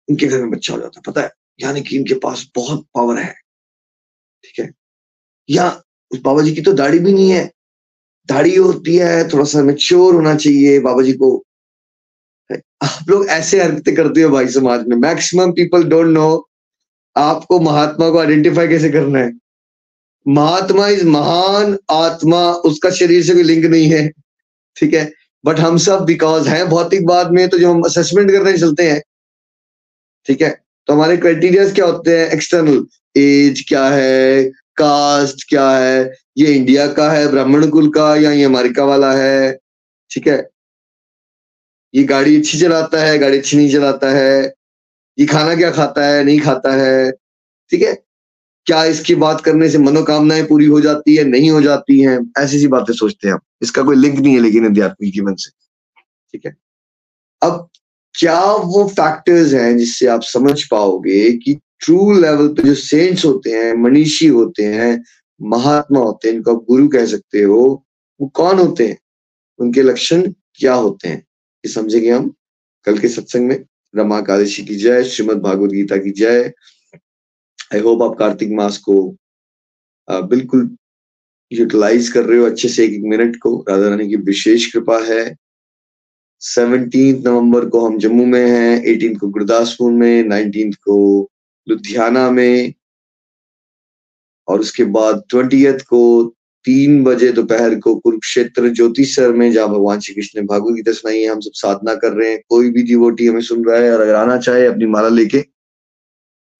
उनके घर में बच्चा हो जाता है। पता है? यानी कि इनके पास बहुत पावर है। ठीक है? या उस बाबा जी की तो दाढ़ी भी नहीं है। दाढ़ी होती है, थोड़ा सा मेच्योर होना चाहिए बाबा जी को। आप लोग ऐसे हरकतें करते हो भाई समाज में। मैक्सिमम पीपल डोंट नो आपको महात्मा को आइडेंटिफाई कैसे करना है। महात्मा इज़ महान आत्मा, उसका शरीर से कोई लिंक नहीं है, ठीक है? बट हम सब बिकॉज़ है भौतिक बाद में तो जो हम असेसमेंट करने चलते हैं, ठीक है? तो हमारे क्राइटेरिया क्या होते हैं? एक्सटर्नल एज क्या है? कास्ट क्या है? ये इंडिया का है, ब्राह्मण कुल का, या ये अमेरिका वाला है, ठीक है? ये गाड़ी अच्छी चलाता है, गाड़ी अच्छी नहीं चलाता है, ये खाना क्या खाता है, नहीं खाता है, ठीक है? क्या इसकी बात करने से मनोकामनाएँ पूरी हो जाती है, नहीं हो जाती हैं? ऐसी सी बातें सोचते हैं हम। इसका कोई लिंक नहीं है लेकिन अध्यात्मिक जीवन से। ठीक है? अब क्या वो फैक्टर्स हैं जिससे आप समझ पाओगे कि ट्रू लेवल पे जो सेंट्स होते हैं, मनीषी होते हैं, महात्मा होते हैं, इनको गुरु कह सकते हो, वो कौन होते हैं? उनके लक्षण क्या होते हैं? ये समझेंगे हम कल के सत्संग में। रमा कादशी की जय श्रीमद भागवत गीता की जय। आई होप आप कार्तिक मास को आ, बिल्कुल यूटिलाइज कर रहे हो अच्छे से एक एक मिनट को। राधा रानी की विशेष कृपा है। सेवनटीन नवंबर को हम जम्मू में हैं एटीन को गुरदासपुर में नाइनटीन को लुधियाना में और उसके बाद ट्वेंटी को तीन बजे दोपहर को कुरुक्षेत्र ज्योतिषर में जहाँ भगवान श्री कृष्ण ने भागवत गीता सुनाई है। हम सब साधना कर रहे हैं। कोई भी डिवोटी हमें सुन रहा है और अगर आना चाहे अपनी माला लेके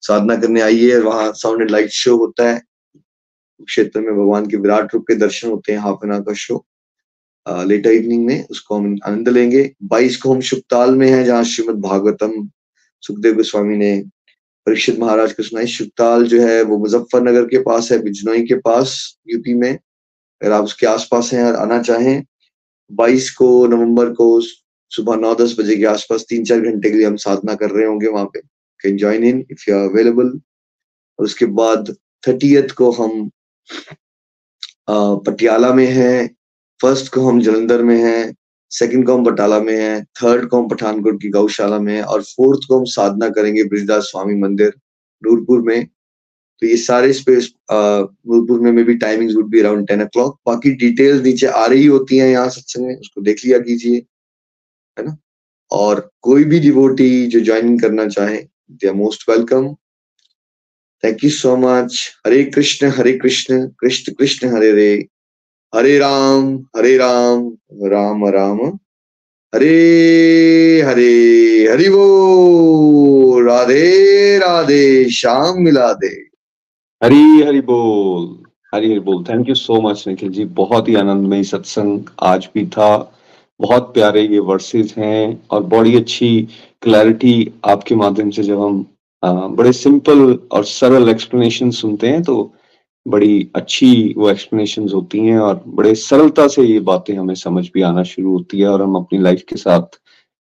साधना करने आइए वहाँ साउंड एंड लाइट शो होता है। क्षेत्र में भगवान के विराट रूप के दर्शन होते हैं हाफ़ एन आवर का शो लेटर इवनिंग में उसको हम आनंद लेंगे। बाईस को हम शुभताल में है, जहाँ श्रीमद भागवतम सुखदेव गोस्वामी ने परीक्षित महाराज को सुनाई। शुभताल जो है, वो मुजफ्फरनगर के पास है, बिजनोई के पास यूपी में। अगर आप उसके आसपास हैं और आना चाहें, बाईस को नवंबर को सुबह नौ दस बजे के आसपास तीन चार घंटे के लिए हम साधना कर रहे होंगे वहाँ पे। Can join in if you are available और उसके बाद थर्टीएथ को हम पटियाला में हैं. फ़र्स्ट को हम जलंधर में हैं. सेकंड को हम बटाला में हैं. थर्ड को हम पठानकोट की गौशाला में हैं. और फोर्थ को हम साधना करेंगे ब्रिजदास स्वामी मंदिर, नूरपुर में. तो ये सारे स्पेस नूरपुर में maybe timings would be around ten o बाकी डिटेल्स नीचे आ रही होती हैं यहाँ सत्संग में, उसको देख लिया कीजिए, है ना? और कोई भी डिवोटी जो ज्वाइन करना चाहे are most welcome thank you so much Hare Krishna Hare Krishna Krishna Krishna Hare रे हरे राम हरे राम राम राम हरे हरे हरि वो राधे राधे श्याम मिला दे हरी हरि बोल हरी हरि बोल thank you so much Nikhil ji बहुत ही आनंदमय सत्संग आज भी था। बहुत प्यारे ये वर्सेस हैं और बड़ी अच्छी क्लैरिटी आपके माध्यम से जब हम बड़े सिंपल और सरल एक्सप्लेनेशन सुनते हैं तो बड़ी अच्छी वो एक्सप्लेनेशन होती हैं और बड़े सरलता से ये बातें हमें समझ भी आना शुरू होती है और हम अपनी लाइफ के साथ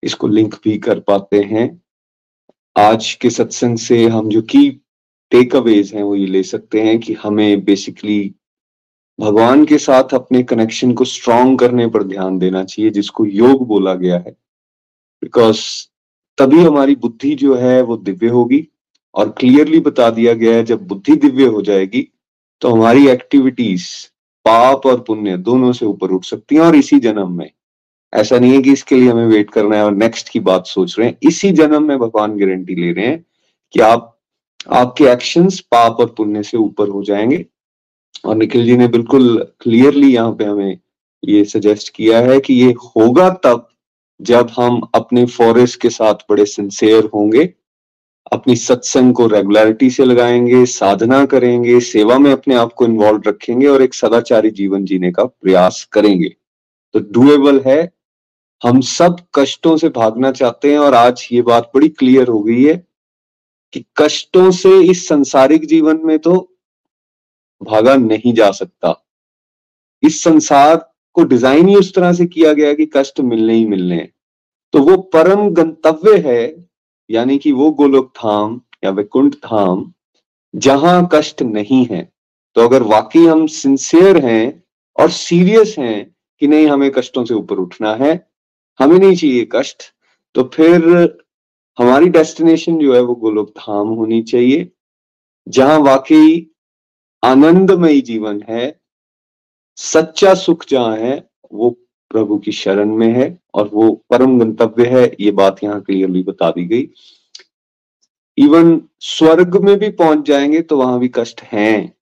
इसको लिंक भी कर पाते हैं। आज के सत्संग से हम जो की टेक अवेज हैं वो ये ले सकते हैं कि हमें बेसिकली भगवान के साथ अपने कनेक्शन को स्ट्रॉन्ग करने पर ध्यान देना चाहिए, जिसको योग बोला गया है। बिकॉज़ तभी हमारी बुद्धि जो है, वो दिव्य होगी और क्लियरली बता दिया गया है, जब बुद्धि दिव्य हो जाएगी तो हमारी एक्टिविटीज़ पाप और पुण्य दोनों से ऊपर उठ सकती हैं और इसी जन्म में। ऐसा नहीं है कि इसके लिए हमें वेट करना है और नेक्स्ट की बात सोच रहे हैं। इसी जन्म में भगवान गारंटी ले रहे हैं कि आप, आपके एक्शंस पाप और पुण्य से ऊपर हो जाएँगे। और निखिल जी ने बिल्कुल क्लियरली यहाँ पे हमें ये सजेस्ट किया है कि ये होगा तब जब हम अपने फॉरेस्ट के साथ बड़े सिंसेयर होंगे, अपनी सत्संग को रेगुलरिटी से लगाएँगे, साधना करेंगे, सेवा में अपने आप को इन्वॉल्व रखेंगे और एक सदाचारी जीवन जीने का प्रयास करेंगे। तो डुएबल है, हम सब कष्टों से भागना चाहते हैं और आज ये बात बड़ी क्लियर हो गई है कि कष्टों से इस संसारिक जीवन में तो भागा नहीं जा सकता। इस संसार को डिज़ाइन ही उस तरह से किया गया कि कष्ट मिलने ही मिलने हैं। तो वो परम गंतव्य है, यानी कि वो गोलोक धाम या वैकुंठ धाम जहाँ कष्ट नहीं है। तो अगर वाकई हम सिंसियर हैं और सीरियस हैं कि नहीं हमें कष्टों से ऊपर उठना है, हमें नहीं चाहिए कष्ट तो फिर हमारी डेस्टिनेशन जो है वो गोलोक धाम होनी चाहिए, जहाँ वाकई आनंदमय जीवन है, सच्चा सुख जहाँ है, वो प्रभु की शरण में है और वो परम गंतव्य है, ये बात यहाँ क्लियरली बता दी गई। इवन स्वर्ग में भी पहुँच जाएँगे तो वहाँ भी कष्ट हैं।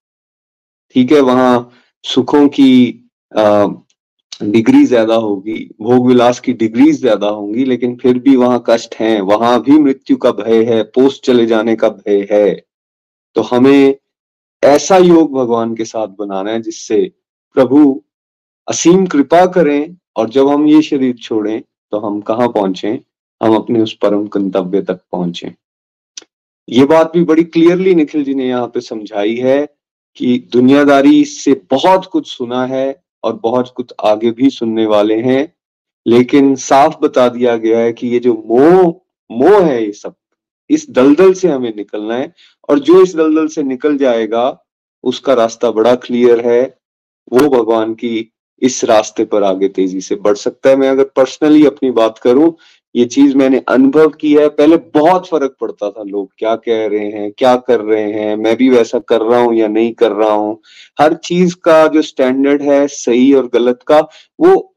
ठीक है, वहाँ सुखों की डिग्री ज़्यादा होगी भोग विलास की डिग्री ज़्यादा होंगी, लेकिन फिर भी वहाँ कष्ट हैं, वहाँ भी मृत्यु का भय है पोस्ट चले जाने का भय है। तो हमें ऐसा योग भगवान के साथ बनाना है जिससे प्रभु असीम कृपा करें और जब हम ये शरीर छोड़ें तो हम कहाँ पहुँचे? हम अपने उस परम गंतव्य तक पहुँचे। ये बात भी बड़ी क्लियरली निखिल जी ने यहाँ पे समझाई है कि दुनियादारी से बहुत कुछ सुना है और बहुत कुछ आगे भी सुनने वाले हैं, लेकिन साफ़ बता दिया गया है कि ये जो मोह मोह है ये सब इस दलदल से हमें निकलना है और जो इस दलदल से निकल जाएगा, उसका रास्ता बड़ा क्लियर है। वो भगवान की इस रास्ते पर आगे तेज़ी से बढ़ सकता है। मैं अगर पर्सनली अपनी बात करूँ, ये चीज़ मैंने अनुभव किया है। पहले बहुत फ़र्क पड़ता था लोग क्या कह रहे हैं, क्या कर रहे हैं, मैं भी वैसा कर रहा हूँ या नहीं कर रहा हूँ। हर चीज़ का जो स्टैंडर्ड है, सही और गलत का, वो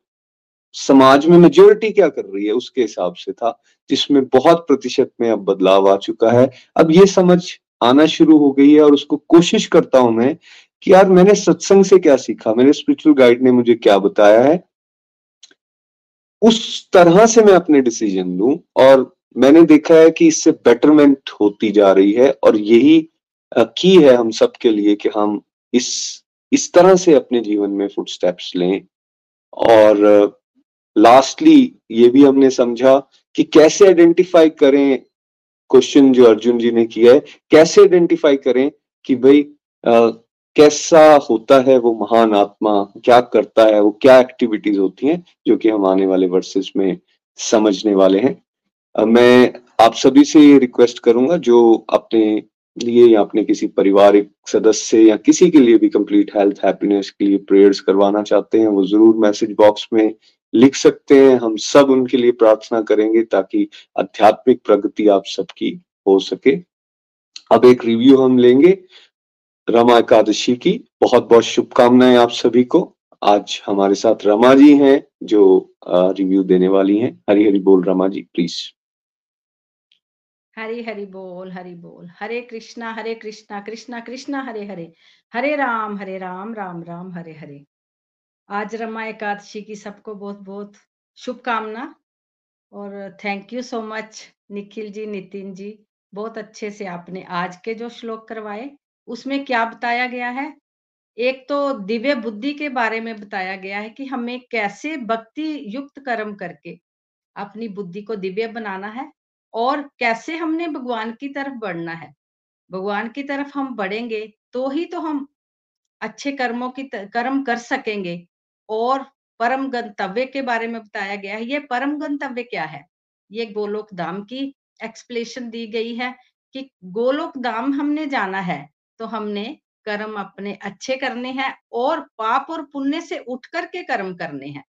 समाज में मेजोरिटी क्या कर रही है, उसके हिसाब से था, जिसमें बहुत प्रतिशत में अब बदलाव आ चुका है। अब ये समझ आना शुरू हो गई है और उसको कोशिश करता हूँ मैं कि यार मैंने सत्संग से क्या सीखा मेरे स्पिरिचुअल गाइड ने मुझे क्या बताया है, उस तरह से मैं अपने डिसीज़न लू और मैंने देखा है कि इससे बेटरमेंट होती जा रही है और यही की है हम सबके लिए कि हम इस इस तरह से अपने जीवन में फुट स्टेप्स लें और लास्टली ये भी हमने समझा कि कैसे आइडेंटिफाई करें क्वेश्चन जो अर्जुन जी ने किया है कैसे आइडेंटिफाई करें कि भाई आ, कैसा होता है वो महान आत्मा क्या करता है वो क्या एक्टिविटीज़ होती हैं जो कि हम आने वाले वर्सेस में समझने वाले हैं। मैं आप सभी से ये रिक्वेस्ट करूँगा जो अपने लिए या अपने किसी पारिवारिक सदस्य या किसी के लिए भी कंप्लीट हेल्थ हैप्पीनेस के लिए प्रेयर्स करवाना चाहते हैं वो ज़रूर मैसेज बॉक्स में लिख सकते हैं। हम सब उनके लिए प्रार्थना करेंगे ताकि आध्यात्मिक प्रगति आप सबकी हो सके। अब एक रिव्यू हम लेंगे। रमा एकादशी की। बहुत बहुत शुभकामनाएँ आप सभी को। आज हमारे साथ रमा जी हैं जो रिव्यू देने वाली हैं। हरी हरी बोल रमा जी प्लीज़ हरे हरि बोल हरि बोल। हरे कृष्णा हरे कृष्णा कृष्णा कृष्णा, हरे हरे। हरे राम हरे राम राम राम, हरे हरे। आज रमा एकादशी की सबको बहुत बहुत शुभकामना और thank you so much Nikhil ji, Nitin ji. बहुत अच्छे से आपने आज के जो श्लोक करवाए, उसमें क्या बताया गया है? एक तो दिव्य बुद्धि के बारे में बताया गया है कि हमें कैसे भक्ति युक्त कर्म करके अपनी बुद्धि को दिव्य बनाना है और कैसे हमने भगवान की तरफ़ बढ़ना है। भगवान की तरफ़ हम बढ़ेंगे तो ही तो हम अच्छे कर्मों की कर्म कर सकेंगे। और परम गंतव्य के बारे में बताया गया है। ये परम गंतव्य क्या है? ये गोलोक धाम की एक्सप्लेशन दी गई है कि गोलोक धाम हमने जाना है तो हमने कर्म अपने अच्छे करने हैं और पाप और पुण्य से उठ करके कर्म करने हैं।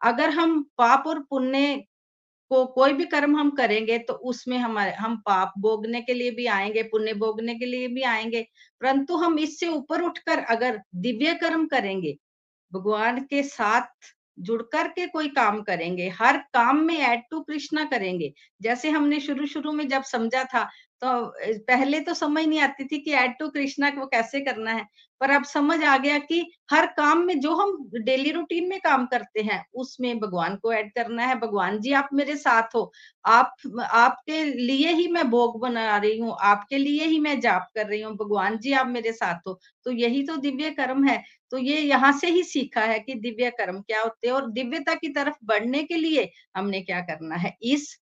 अगर हम पाप और पुण्य को कोई भी कर्म हम करेंगे तो उसमें हमारे, हम पाप भोगने के लिए भी आएँगे, पुण्य भोगने के लिए भी आएँगे, परंतु हम इससे ऊपर उठकर अगर दिव्य कर्म करेंगे भगवान के साथ जुड़ कर के कोई काम करेंगे, हर काम में ऐड टू कृष्णा करेंगे। जैसे हमने शुरू शुरू में जब समझा था तो पहले तो समझ नहीं आती थी कि ऐड टू कृष्णा को कैसे करना है, पर अब समझ आ गया कि हर काम में जो हम डेली रूटीन में काम करते हैं, उसमें भगवान को ऐड करना है। भगवान जी, आप मेरे साथ हो। आप, आपके लिए ही मैं भोग बना रही हूँ, आपके लिए ही मैं जाप कर रही हूँ। भगवान जी, आप मेरे साथ हो। तो यही तो दिव्य कर्म है। तो ये यहाँ से ही सीखा है कि दिव्य कर्म क्या होते हैं और दिव्यता की तरफ़ बढ़ने के लिए हमने क्या करना है। इस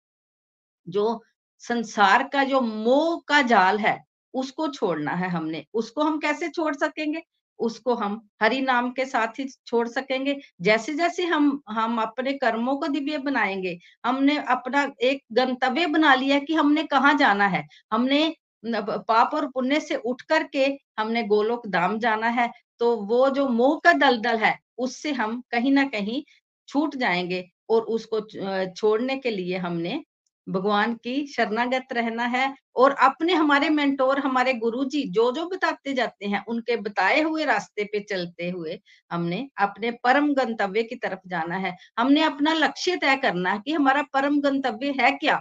जो संसार का जो मोह का जाल है, उसको छोड़ना है हमने। उसको हम कैसे छोड़ सकेंगे? उसको हम हरि नाम के साथ ही छोड़ सकेंगे। जैसे जैसे हम हम अपने कर्मों को दिव्य बनाएँगे, हमने अपना एक गंतव्य बना लिया कि हमने कहाँ जाना है? हमने पाप और पुण्य से उठ करके हमने गोलोक धाम जाना है तो वो जो मोह का दलदल है, उससे हम कहीं ना कहीं छूट जाएँगे और उसको छोड़ने के लिए हमने भगवान की शरणागत रहना है और अपने हमारे मेंटोर, हमारे गुरुजी जो जो बताते जाते हैं, उनके बताए हुए रास्ते पे चलते हुए हमने अपने परम गंतव्य की तरफ़ जाना है। हमने अपना लक्ष्य तय करना है कि हमारा परम गंतव्य है क्या?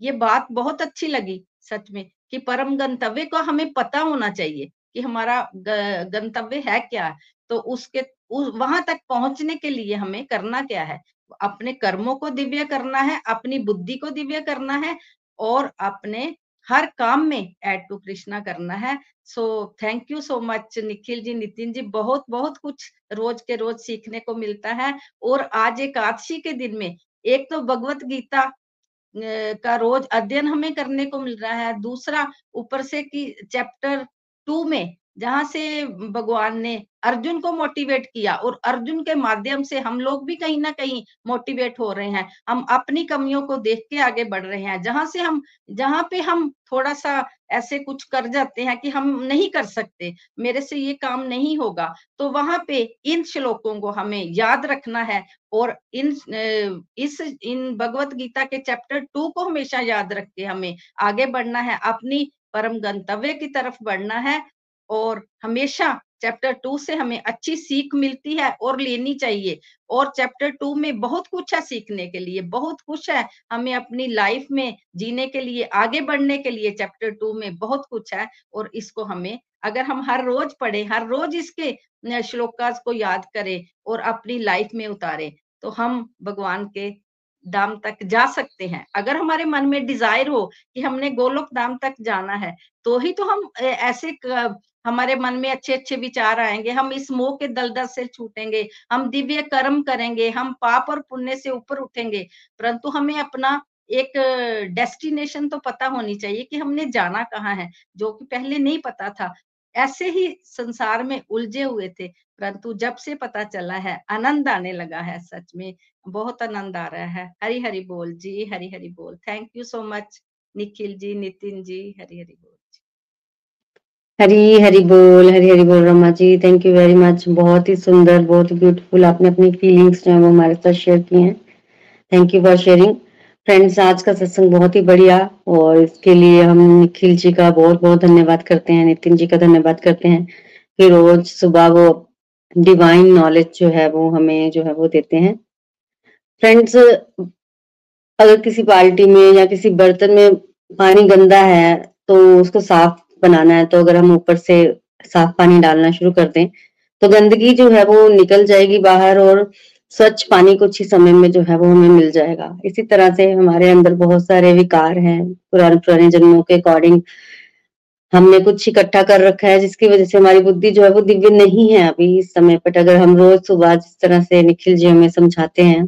ये बात बहुत अच्छी लगी सच में कि परम गंतव्य को हमें पता होना चाहिए कि हमारा गंतव्य है क्या? तो उसके, उस, वहाँ तक पहुँचने के लिए हमें करना क्या है? अपने कर्मों को दिव्य करना है, अपनी बुद्धि को दिव्य करना है और अपने हर काम में एड टू कृष्णा करना है। So thank you so much Nikhil ji Nitin ji बहुत बहुत कुछ रोज के रोज सीखने को मिलता है। और आज एकादशी के दिन में एक तो भगवत गीता का रोज अध्ययन हमें करने को मिल रहा है। दूसरा, ऊपर से कि चैप्टर टू में जहाँ से भगवान ने अर्जुन को मोटिवेट किया और अर्जुन के माध्यम से हम लोग भी कहीं ना कहीं मोटिवेट हो रहे हैं। हम अपनी कमियों को देख के आगे बढ़ रहे हैं। जहाँ से हम, जहाँ पे हम थोड़ा सा ऐसे कुछ कर जाते हैं कि हम नहीं कर सकते, मेरे से ये काम नहीं होगा तो वहाँ पे इन श्लोकों को हमें याद रखना है और इन इस, इन भगवत गीता के चैप्टर टू को हमेशा याद रख के हमें आगे बढ़ना है, अपनी परम गंतव्य की तरफ़ बढ़ना है और हमेशा चैप्टर टू से हमें अच्छी सीख मिलती है और लेनी चाहिए। और चैप्टर टू में बहुत कुछ है सीखने के लिए, बहुत कुछ है हमें अपनी लाइफ में जीने के लिए, आगे बढ़ने के लिए चैप्टर टू में बहुत कुछ है और इसको हमें, अगर हम हर रोज पढ़े, हर रोज इसके श्लोकास को याद करें और अपनी लाइफ में उतारे तो हम भगवान के दाम तक जा सकते हैं। अगर हमारे मन में डिज़ायर हो कि हमने गोलोक धाम तक जाना है तो ही तो हम ऐसे हमारे मन में अच्छे अच्छे विचार आएँगे, हम इस मोह के दलदल से छूटेंगे, हम दिव्य कर्म करेंगे, हम पाप और पुण्य से ऊपर उठेंगे, परंतु हमें अपना एक डेस्टिनेशन तो पता होनी चाहिए कि हमने जाना कहाँ है, जो कि पहले नहीं पता था। ऐसे ही संसार में उलझे हुए थे, परंतु जब से पता चला है, आनंद आने लगा है सच में, बहुत आनंद आ रहा है। हरी हरी बोल जी हरी हरी बोल। Thank you so much Nikhil ji Nitin ji Hari Hari बोल। हरी हरी बोल, हरी हरी बोल Rama ji thank you very much बहुत ही सुंदर, बहुत ही ब्यूटीफुल आपने अपनी फीलिंग्स जो है वो हमारे साथ शेयर की हैं। Thank you for sharing friends आज का सत्संग बहुत ही बढ़िया, और इसके लिए हम निखिल जी का बहुत बहुत धन्यवाद करते हैं, नितिन जी का धन्यवाद करते हैं। कि रोज सुबह वो डिवाइन नॉलेज जो है वो हमें जो है वो देते हैं। फ्रेंड्स अगर किसी बाल्टी में या किसी बर्तन में पानी गंदा है तो उसको साफ़ बनाना है तो अगर हम ऊपर से साफ़ पानी डालना शुरू कर दें तो गंदगी जो है वो निकल जाएगी बाहर और स्वच्छ पानी कुछ ही समय में जो है वो हमें मिल जाएगा। इसी तरह से हमारे अंदर बहुत सारे विकार हैं, पुराने पुराने जन्मों के अकॉर्डिंग हमने कुछ इकट्ठा कर रखा है, जिसकी वजह से हमारी बुद्धि जो है वो दिव्य नहीं है अभी इस समय पर अगर हम रोज सुबह जिस तरह से निखिल जी हमें समझाते हैं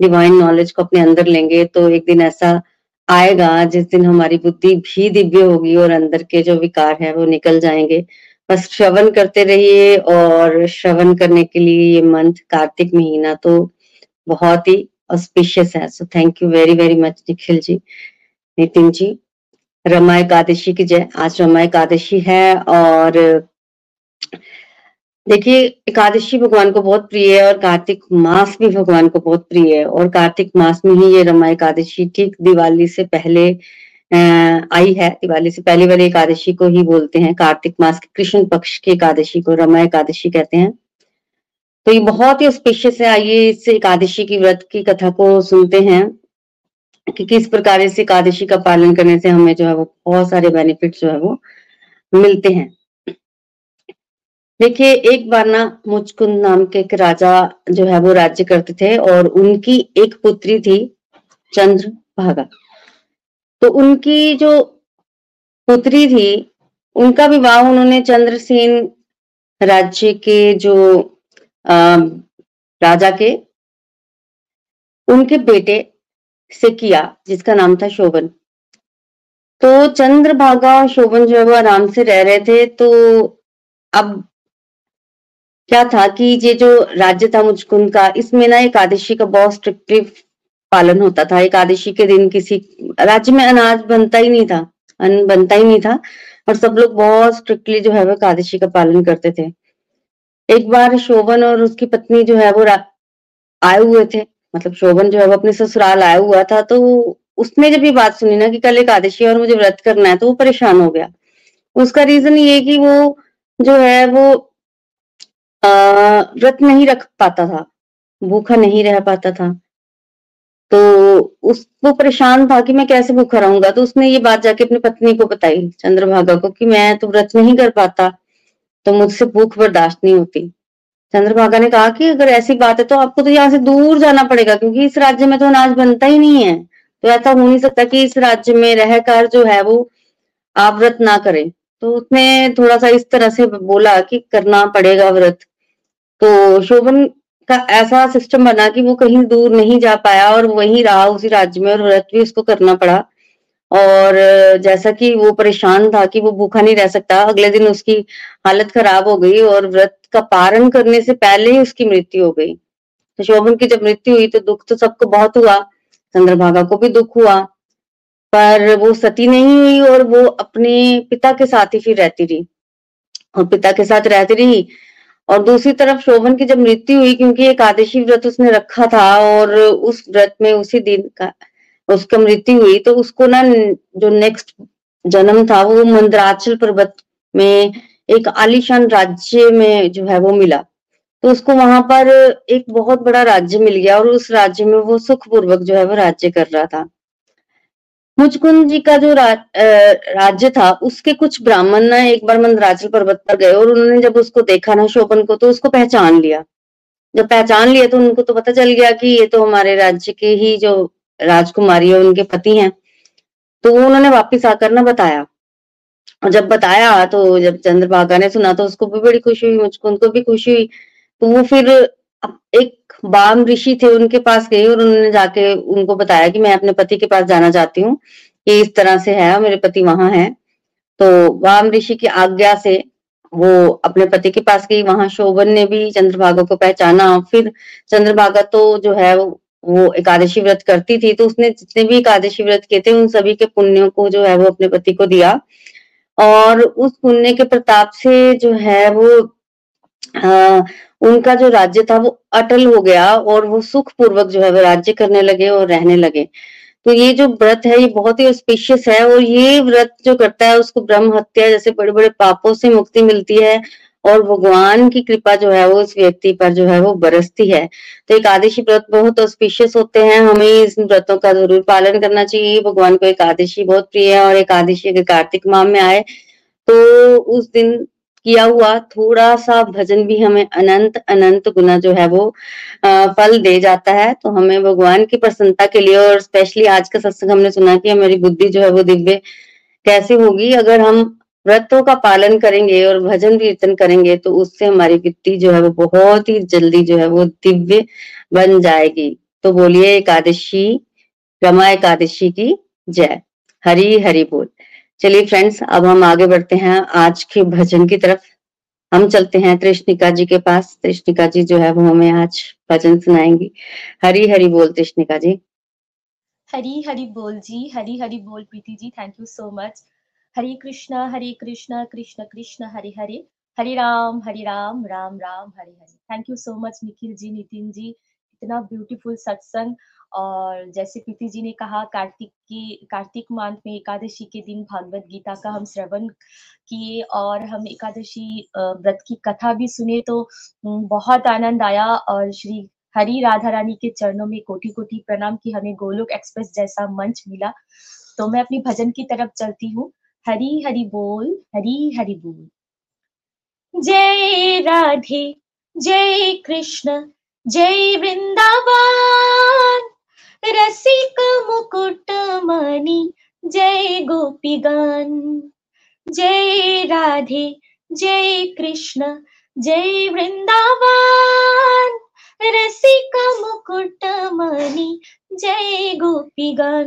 डिवाइन नॉलेज को अपने अंदर लेंगे तो एक दिन ऐसा आएगा, जिस दिन हमारी बुद्धि भी दिव्य होगी और अंदर के जो विकार है वो निकल जाएँगे। बस श्रवण करते रहिए और श्रवण करने के लिए ये मंथ कार्तिक महीना तो बहुत ही ऑस्पिशियस है। सो thank you very very much Nikhil ji Nitin ji. Rama Ekadashi की जय। आज रमा एकादशी है और देखिए, एकादशी भगवान को बहुत प्रिय है और कार्तिक मास भी भगवान को बहुत प्रिय है। और कार्तिक मास में ही ये रमा एकादशी ठीक दिवाली से पहले आई है। दिवाली से पहली वाली एकादशी को ही बोलते हैं। कार्तिक मास के कृष्ण पक्ष की एकादशी को रमा एकादशी कहते हैं। तो ये बहुत ही स्पेशियस है। आइए इस एकादशी की व्रत की कथा को सुनते हैं कि किस प्रकार इस एकादशी का पालन करने से हमें जो है वो बहुत सारे बेनिफिट जो है वो मिलते हैं। देखिए एक बार ना मुचकुंद नाम के एक राजा जो है वो राज्य करते थे और उनकी एक पुत्री थी चंद्र भागा तो उनकी जो पुत्री थी उनका विवाह उन्होंने चंद्रसेन राज्य के जो आ, राजा के उनके बेटे से किया जिसका नाम था शोभन। तो चंद्रभागा शोभन जो है वो आराम से रह रहे थे तो अब क्या था कि ये जो राज्य था मुचकुंद का इसमें ना एकादशी का बहुत स्ट्रिक्टली पालन होता था। एकादशी के दिन किसी, राज्य में अनाज बनता ही नहीं था अन्न बनता ही नहीं था। और सब लोग बहुत स्ट्रिक्टली जो है वो एकादशी का पालन करते थे। एक बार शोभन और उसकी पत्नी जो है वो आए हुए थे। मतलब शोभन जो है वो अपने ससुराल आया हुआ था तो उसने जब ये बात सुनी ना कि कल एकादशी और मुझे व्रत करना है तो वो परेशान हो गया। उसका रीजन ये कि वो जो है वो व्रत नहीं रख पाता था, भूखा नहीं रह पाता था। तो उसको परेशान था कि मैं कैसे भूखा रहूँगा? तो उसने ये बात जाके अपनी पत्नी को बताई, चंद्रभागा को, कि मैं तो व्रत नहीं कर पाता तो मुझसे भूख बर्दाश्त नहीं होती। चंद्रभागा ने कहा कि अगर ऐसी बात है तो आपको तो यहाँ से दूर जाना पड़ेगा, क्योंकि इस राज्य में तो अनाज बनता ही नहीं है। तो ऐसा हो नहीं सकता कि इस राज्य में रहकर जो है वो आप व्रत ना करें। तो उसने थोड़ा सा इस तरह से बोला कि करना पड़ेगा व्रत। तो शोभन का ऐसा सिस्टम बना कि वो कहीं दूर नहीं जा पाया और वहीं रहा उसी राज्य में और व्रत भी उसको करना पड़ा। और जैसा कि वो परेशान था कि वो भूखा नहीं रह सकता, अगले दिन उसकी हालत खराब हो गई और व्रत का पारण करने से पहले ही उसकी मृत्यु हो गई। तो शोभन की जब मृत्यु हुई तो दुख तो सबको बहुत हुआ, चंद्रभागा को भी दुख हुआ। पर वो सती नहीं हुई और वो अपने पिता के साथ ही फिर रहती रही। और पिता के साथ रहती रही और दूसरी तरफ़ शोभन की जब मृत्यु हुई, क्योंकि एकादशी व्रत उसने रखा था और उस व्रत में उसी दिन का उसका मृत्यु हुई तो उसको ना जो नेक्स्ट जन्म था, वो मंदराचल पर्वत में एक आलिशान राज्य में जो है वो मिला। तो उसको वहाँ पर एक बहुत बड़ा राज्य मिल गया और उस राज्य में वो सुखपूर्वक जो है वो राज्य कर रहा था। मुचकुंद जी का जो रा, राज्य था उसके कुछ ब्राह्मण ना एक बार मंदराचल पर्वत पर गए और उन्होंने जब उसको देखा ना शोभन को तो उसको पहचान लिया। जब पहचान लिया तो उनको तो पता चल गया कि ये तो हमारे राज्य के ही जो राजकुमारी है उनके पति हैं। तो वो उन्होंने वापिस आकर ना बताया। और जब बताया तो जब चंद्रभागा ने सुना तो उसको भी बड़ी खुशी हुई मुझको उनको भी खुशी हुई। तो वो फिर एक बाम ऋषि थे उनके पास गए और उन्होंने जाके उनको बताया कि मैं अपने पति के पास जाना चाहती हूँ ये इस तरह से है मेरे पति वहाँ है। तो वाम ऋषि की आज्ञा से वो अपने पति के पास गई वहाँ शोभन ने भी चंद्रभागा को पहचाना। फिर चंद्रभागा तो जो है वो एकादशी व्रत करती थी तो उसने जितने भी एकादशी व्रत किए थे उन सभी के पुण्यों को जो है वो अपने पति को दिया। और उस पुण्य के प्रताप से जो है वो आ, उनका जो राज्य था वो अटल हो गया और वो सुख पूर्वक जो है वो राज्य करने लगे और रहने लगे। तो ये जो व्रत है, ये बहुत ही ऑस्पिशियस है और ये व्रत जो करता है, उसको ब्रह्म हत्या जैसे बड़े बड़े पापों से मुक्ति मिलती है और भगवान की कृपा जो है वो उस व्यक्ति पर जो है वो बरसती है। तो एकादशी व्रत बहुत ऑस्पिशियस होते हैं। हमें इस व्रतों का ज़रूर पालन करना चाहिए। भगवान को एकादशी बहुत प्रिय है और एकादशी अगर कार्तिक माह में आए तो उस दिन किया हुआ थोड़ा सा भजन भी हमें अनंत अनंत गुना जो है वो फल दे जाता है। तो हमें भगवान की प्रसन्नता के लिए और स्पेशली आज का सत्संग हमने सुना कि हमारी बुद्धि जो है वो दिव्य कैसे होगी। अगर हम व्रतों का पालन करेंगे और भजन कीर्तन करेंगे तो उससे हमारी बुद्धि जो है वो बहुत ही जल्दी जो है वो दिव्य बन जाएगी। तो बोलिए एकादशी, रमा एकादशी की जय। हरी हरि बोल। चलिए फ्रेंड्स अब हम आगे बढ़ते हैं आज के भजन की तरफ़। हम चलते हैं कृष्णिका जी के पास। त्रिष्णिका जी जो है वो हमें आज भजन सुनाएँगी। हरी हरी बोल कृष्णिका जी। हरी हरी बोल जी, हरी हरी बोल Preeti ji thank you so much Hare Krishna Hare Krishna, Krishna Krishna, Hare Hare. Hare Ram Hare Ram Ram Ram, Hare Hare. Thank you so much Nikhil ji, Nitin ji. इतना ब्यूटीफुल सत्संग। और जैसे प्रीति जी ने कहा, कार्तिक की, कार्तिक मांथ में एकादशी के दिन भागवत गीता का हम श्रवण किए और हम एकादशी व्रत की कथा भी सुने तो बहुत आनंद आया और श्री हरी राधा रानी के चरणों में कोटि कोटि प्रणाम की हमें गोलोक एक्सप्रेस जैसा मंच मिला। तो मैं अपनी भजन की तरफ़ चलती हूँ। हरी, हरि बोल, हरी, हरि बोल। जय राधे, जय कृष्ण, जय वृंदावन। रसिक मुकुट मणि, जय गोपीगण जय राधे, जय कृष्ण, जय वृंदावन। रसिक मुकुट मणि, जय गोपीगण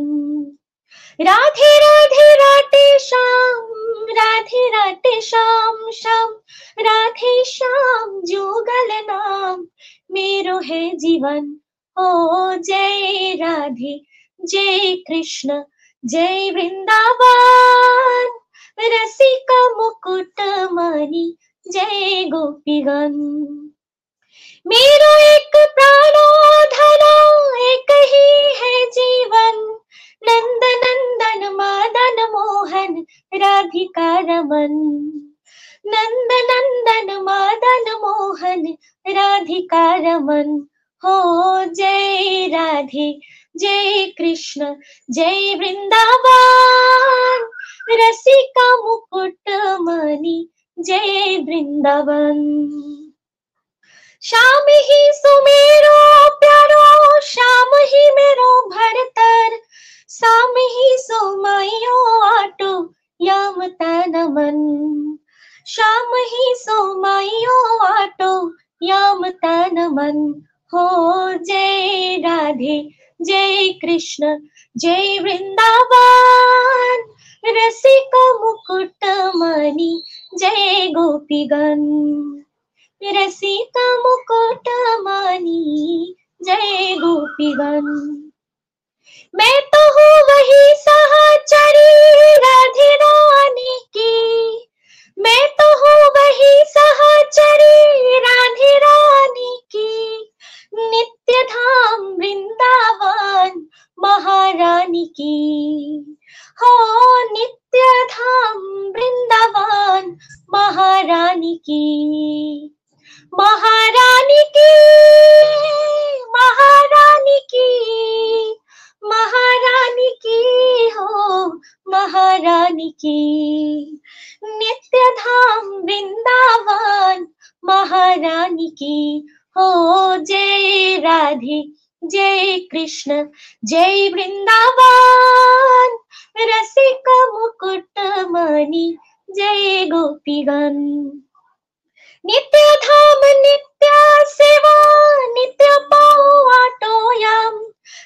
राधे राधे राधे श्याम, राधे राधे श्याम श्याम, राधे श्याम जुगल नाम, मेरो है जीवन। ओ जय राधे, जय कृष्ण, जय वृंदावन। रसिका मुकुट मणि, जय गोपीगण। मेरो एक प्राणो धरा एक ही है जीवन। नंद नंदन मदन मोहन, राधिका रमन। नंद नंदन मदन मोहन, राधिका रमन। हो जय राधे, जय कृष्ण, जय वृंदावन। रसिका मुकुट मणि, जय वृंदावन। श्याम ही सुमेरो, प्यारो, श्याम ही मेरो भरतर। शाम ही सोमायो, आटो याम तन मन श्याम ही सोमायो, आटो याम तन मन हो, जय राधे, जय कृष्ण, जय वृंदावन। रसिक मुकुट मणि, जय गोपीगण रसिक मुकुट मणि, जय गोपीगण मैं तो हूँ वही सहचरी राधे रानी की। मैं तो हूँ वही सहचरी राधे रानी की। नित्य धाम वृंदावन महारानी की हो नित्य धाम वृंदावन महारानी की महारानी की महारानी की महारानी की हो महारानी की नित्य धाम वृंदावन महारानी की हो जय राधे, जय कृष्ण, जय वृंदावन। रसिक मुकुट मणि, जय गोपीगण। नित्य धाम नित्य सेवा, नित्य पाटोयाम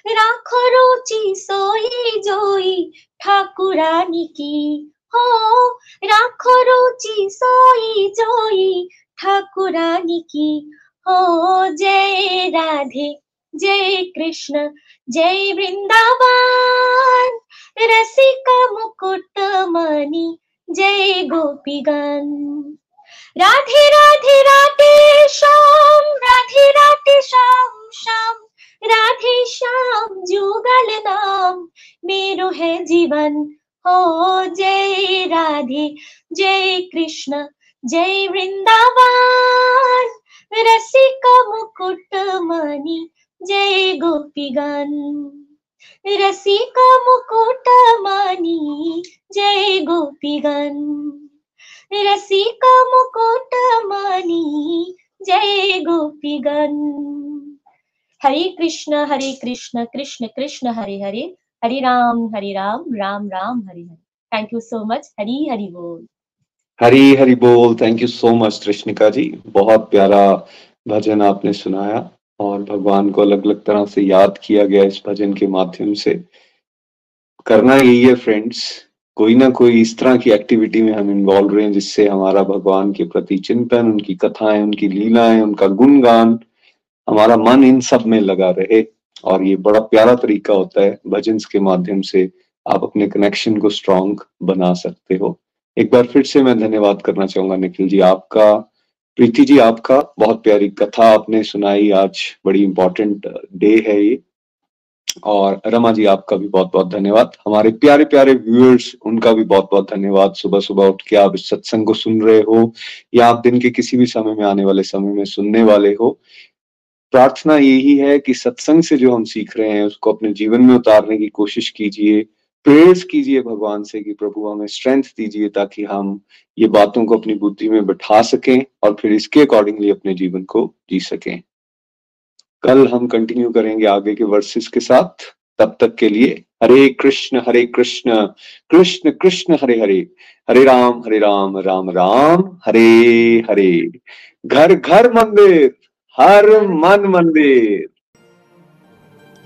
राखो रुचि सोई जोई ठाकुरानी की। हो, राखो रुचि सोई जोई ठाकुरानी की। हो, जय राधे, जय कृष्ण, जय वृंदावन। रसिक मुकुट मणि, जय गोपीगण राधे राधे राधे श्याम, राधे राधे श्याम श्याम, राधे श्याम, जुगल नाम, मेरो है जीवन। हो, जय राधे, जय कृष्ण जय वृंदावन, रसिक मुकुट मणि, जय गोपीगण। रसिक मुकुट मणि, जय गोपीगण। रसिक मुकुट मणि, जय गोपीगण। Hare Krishna Hare Krishna Krishna Krishna, Hare Hare. Hare Ram Hare Ram Ram Ram, Hare Hare. Thank you so much Hari Hari बोल। हरी हरी बोल। थैंक यू सो मच कृष्णिका जी बहुत प्यारा भजन आपने सुनाया और भगवान को अलग अलग तरह से याद किया गया इस भजन के माध्यम से। करना यही है फ्रेंड्स कोई ना कोई इस तरह की एक्टिविटी में हम इन्वॉल्व रहे हैं जिससे हमारा भगवान के प्रति चिंतन, उनकी कथाएँ, उनकी लीलाएँ, उनका गुणगान, हमारा मन इन सब में लगा रहे। और ये बड़ा प्यारा तरीका होता है, भजन के माध्यम से आप अपने कनेक्शन को स्ट्रॉन्ग बना सकते हो। एक बार फिर से मैं धन्यवाद करना चाहूँगा निखिल जी आपका, प्रीति जी आपका, बहुत प्यारी कथा आपने सुनाई, आज बड़ी इंपॉर्टेंट डे है ये। और रमा जी आपका भी बहुत बहुत धन्यवाद। हमारे प्यारे प्यारे व्यूअर्स उनका भी बहुत बहुत धन्यवाद। सुबह सुबह उठ के आप इस सत्संग को सुन रहे हो, या आप दिन के किसी भी समय में आने वाले समय में सुनने वाले हो। प्रार्थना यही है कि सत्संग से जो हम सीख रहे हैं, उसको अपने जीवन में उतारने की कोशिश कीजिए। प्रेयर्स कीजिए भगवान से कि प्रभु हमें स्ट्रेंथ दीजिए ताकि हम ये बातों को अपनी बुद्धि में बैठा सकें और फिर इसके अकॉर्डिंगली अपने जीवन को जी सकें। कल हम कंटिन्यू करेंगे आगे के वर्सेस के साथ। तब तक के लिए हरे कृष्ण हरे कृष्ण कृष्ण कृष्ण, हरे हरे। हरे राम हरे राम राम राम, हरे हरे। घर घर मंदिर, हर मन मंदिर।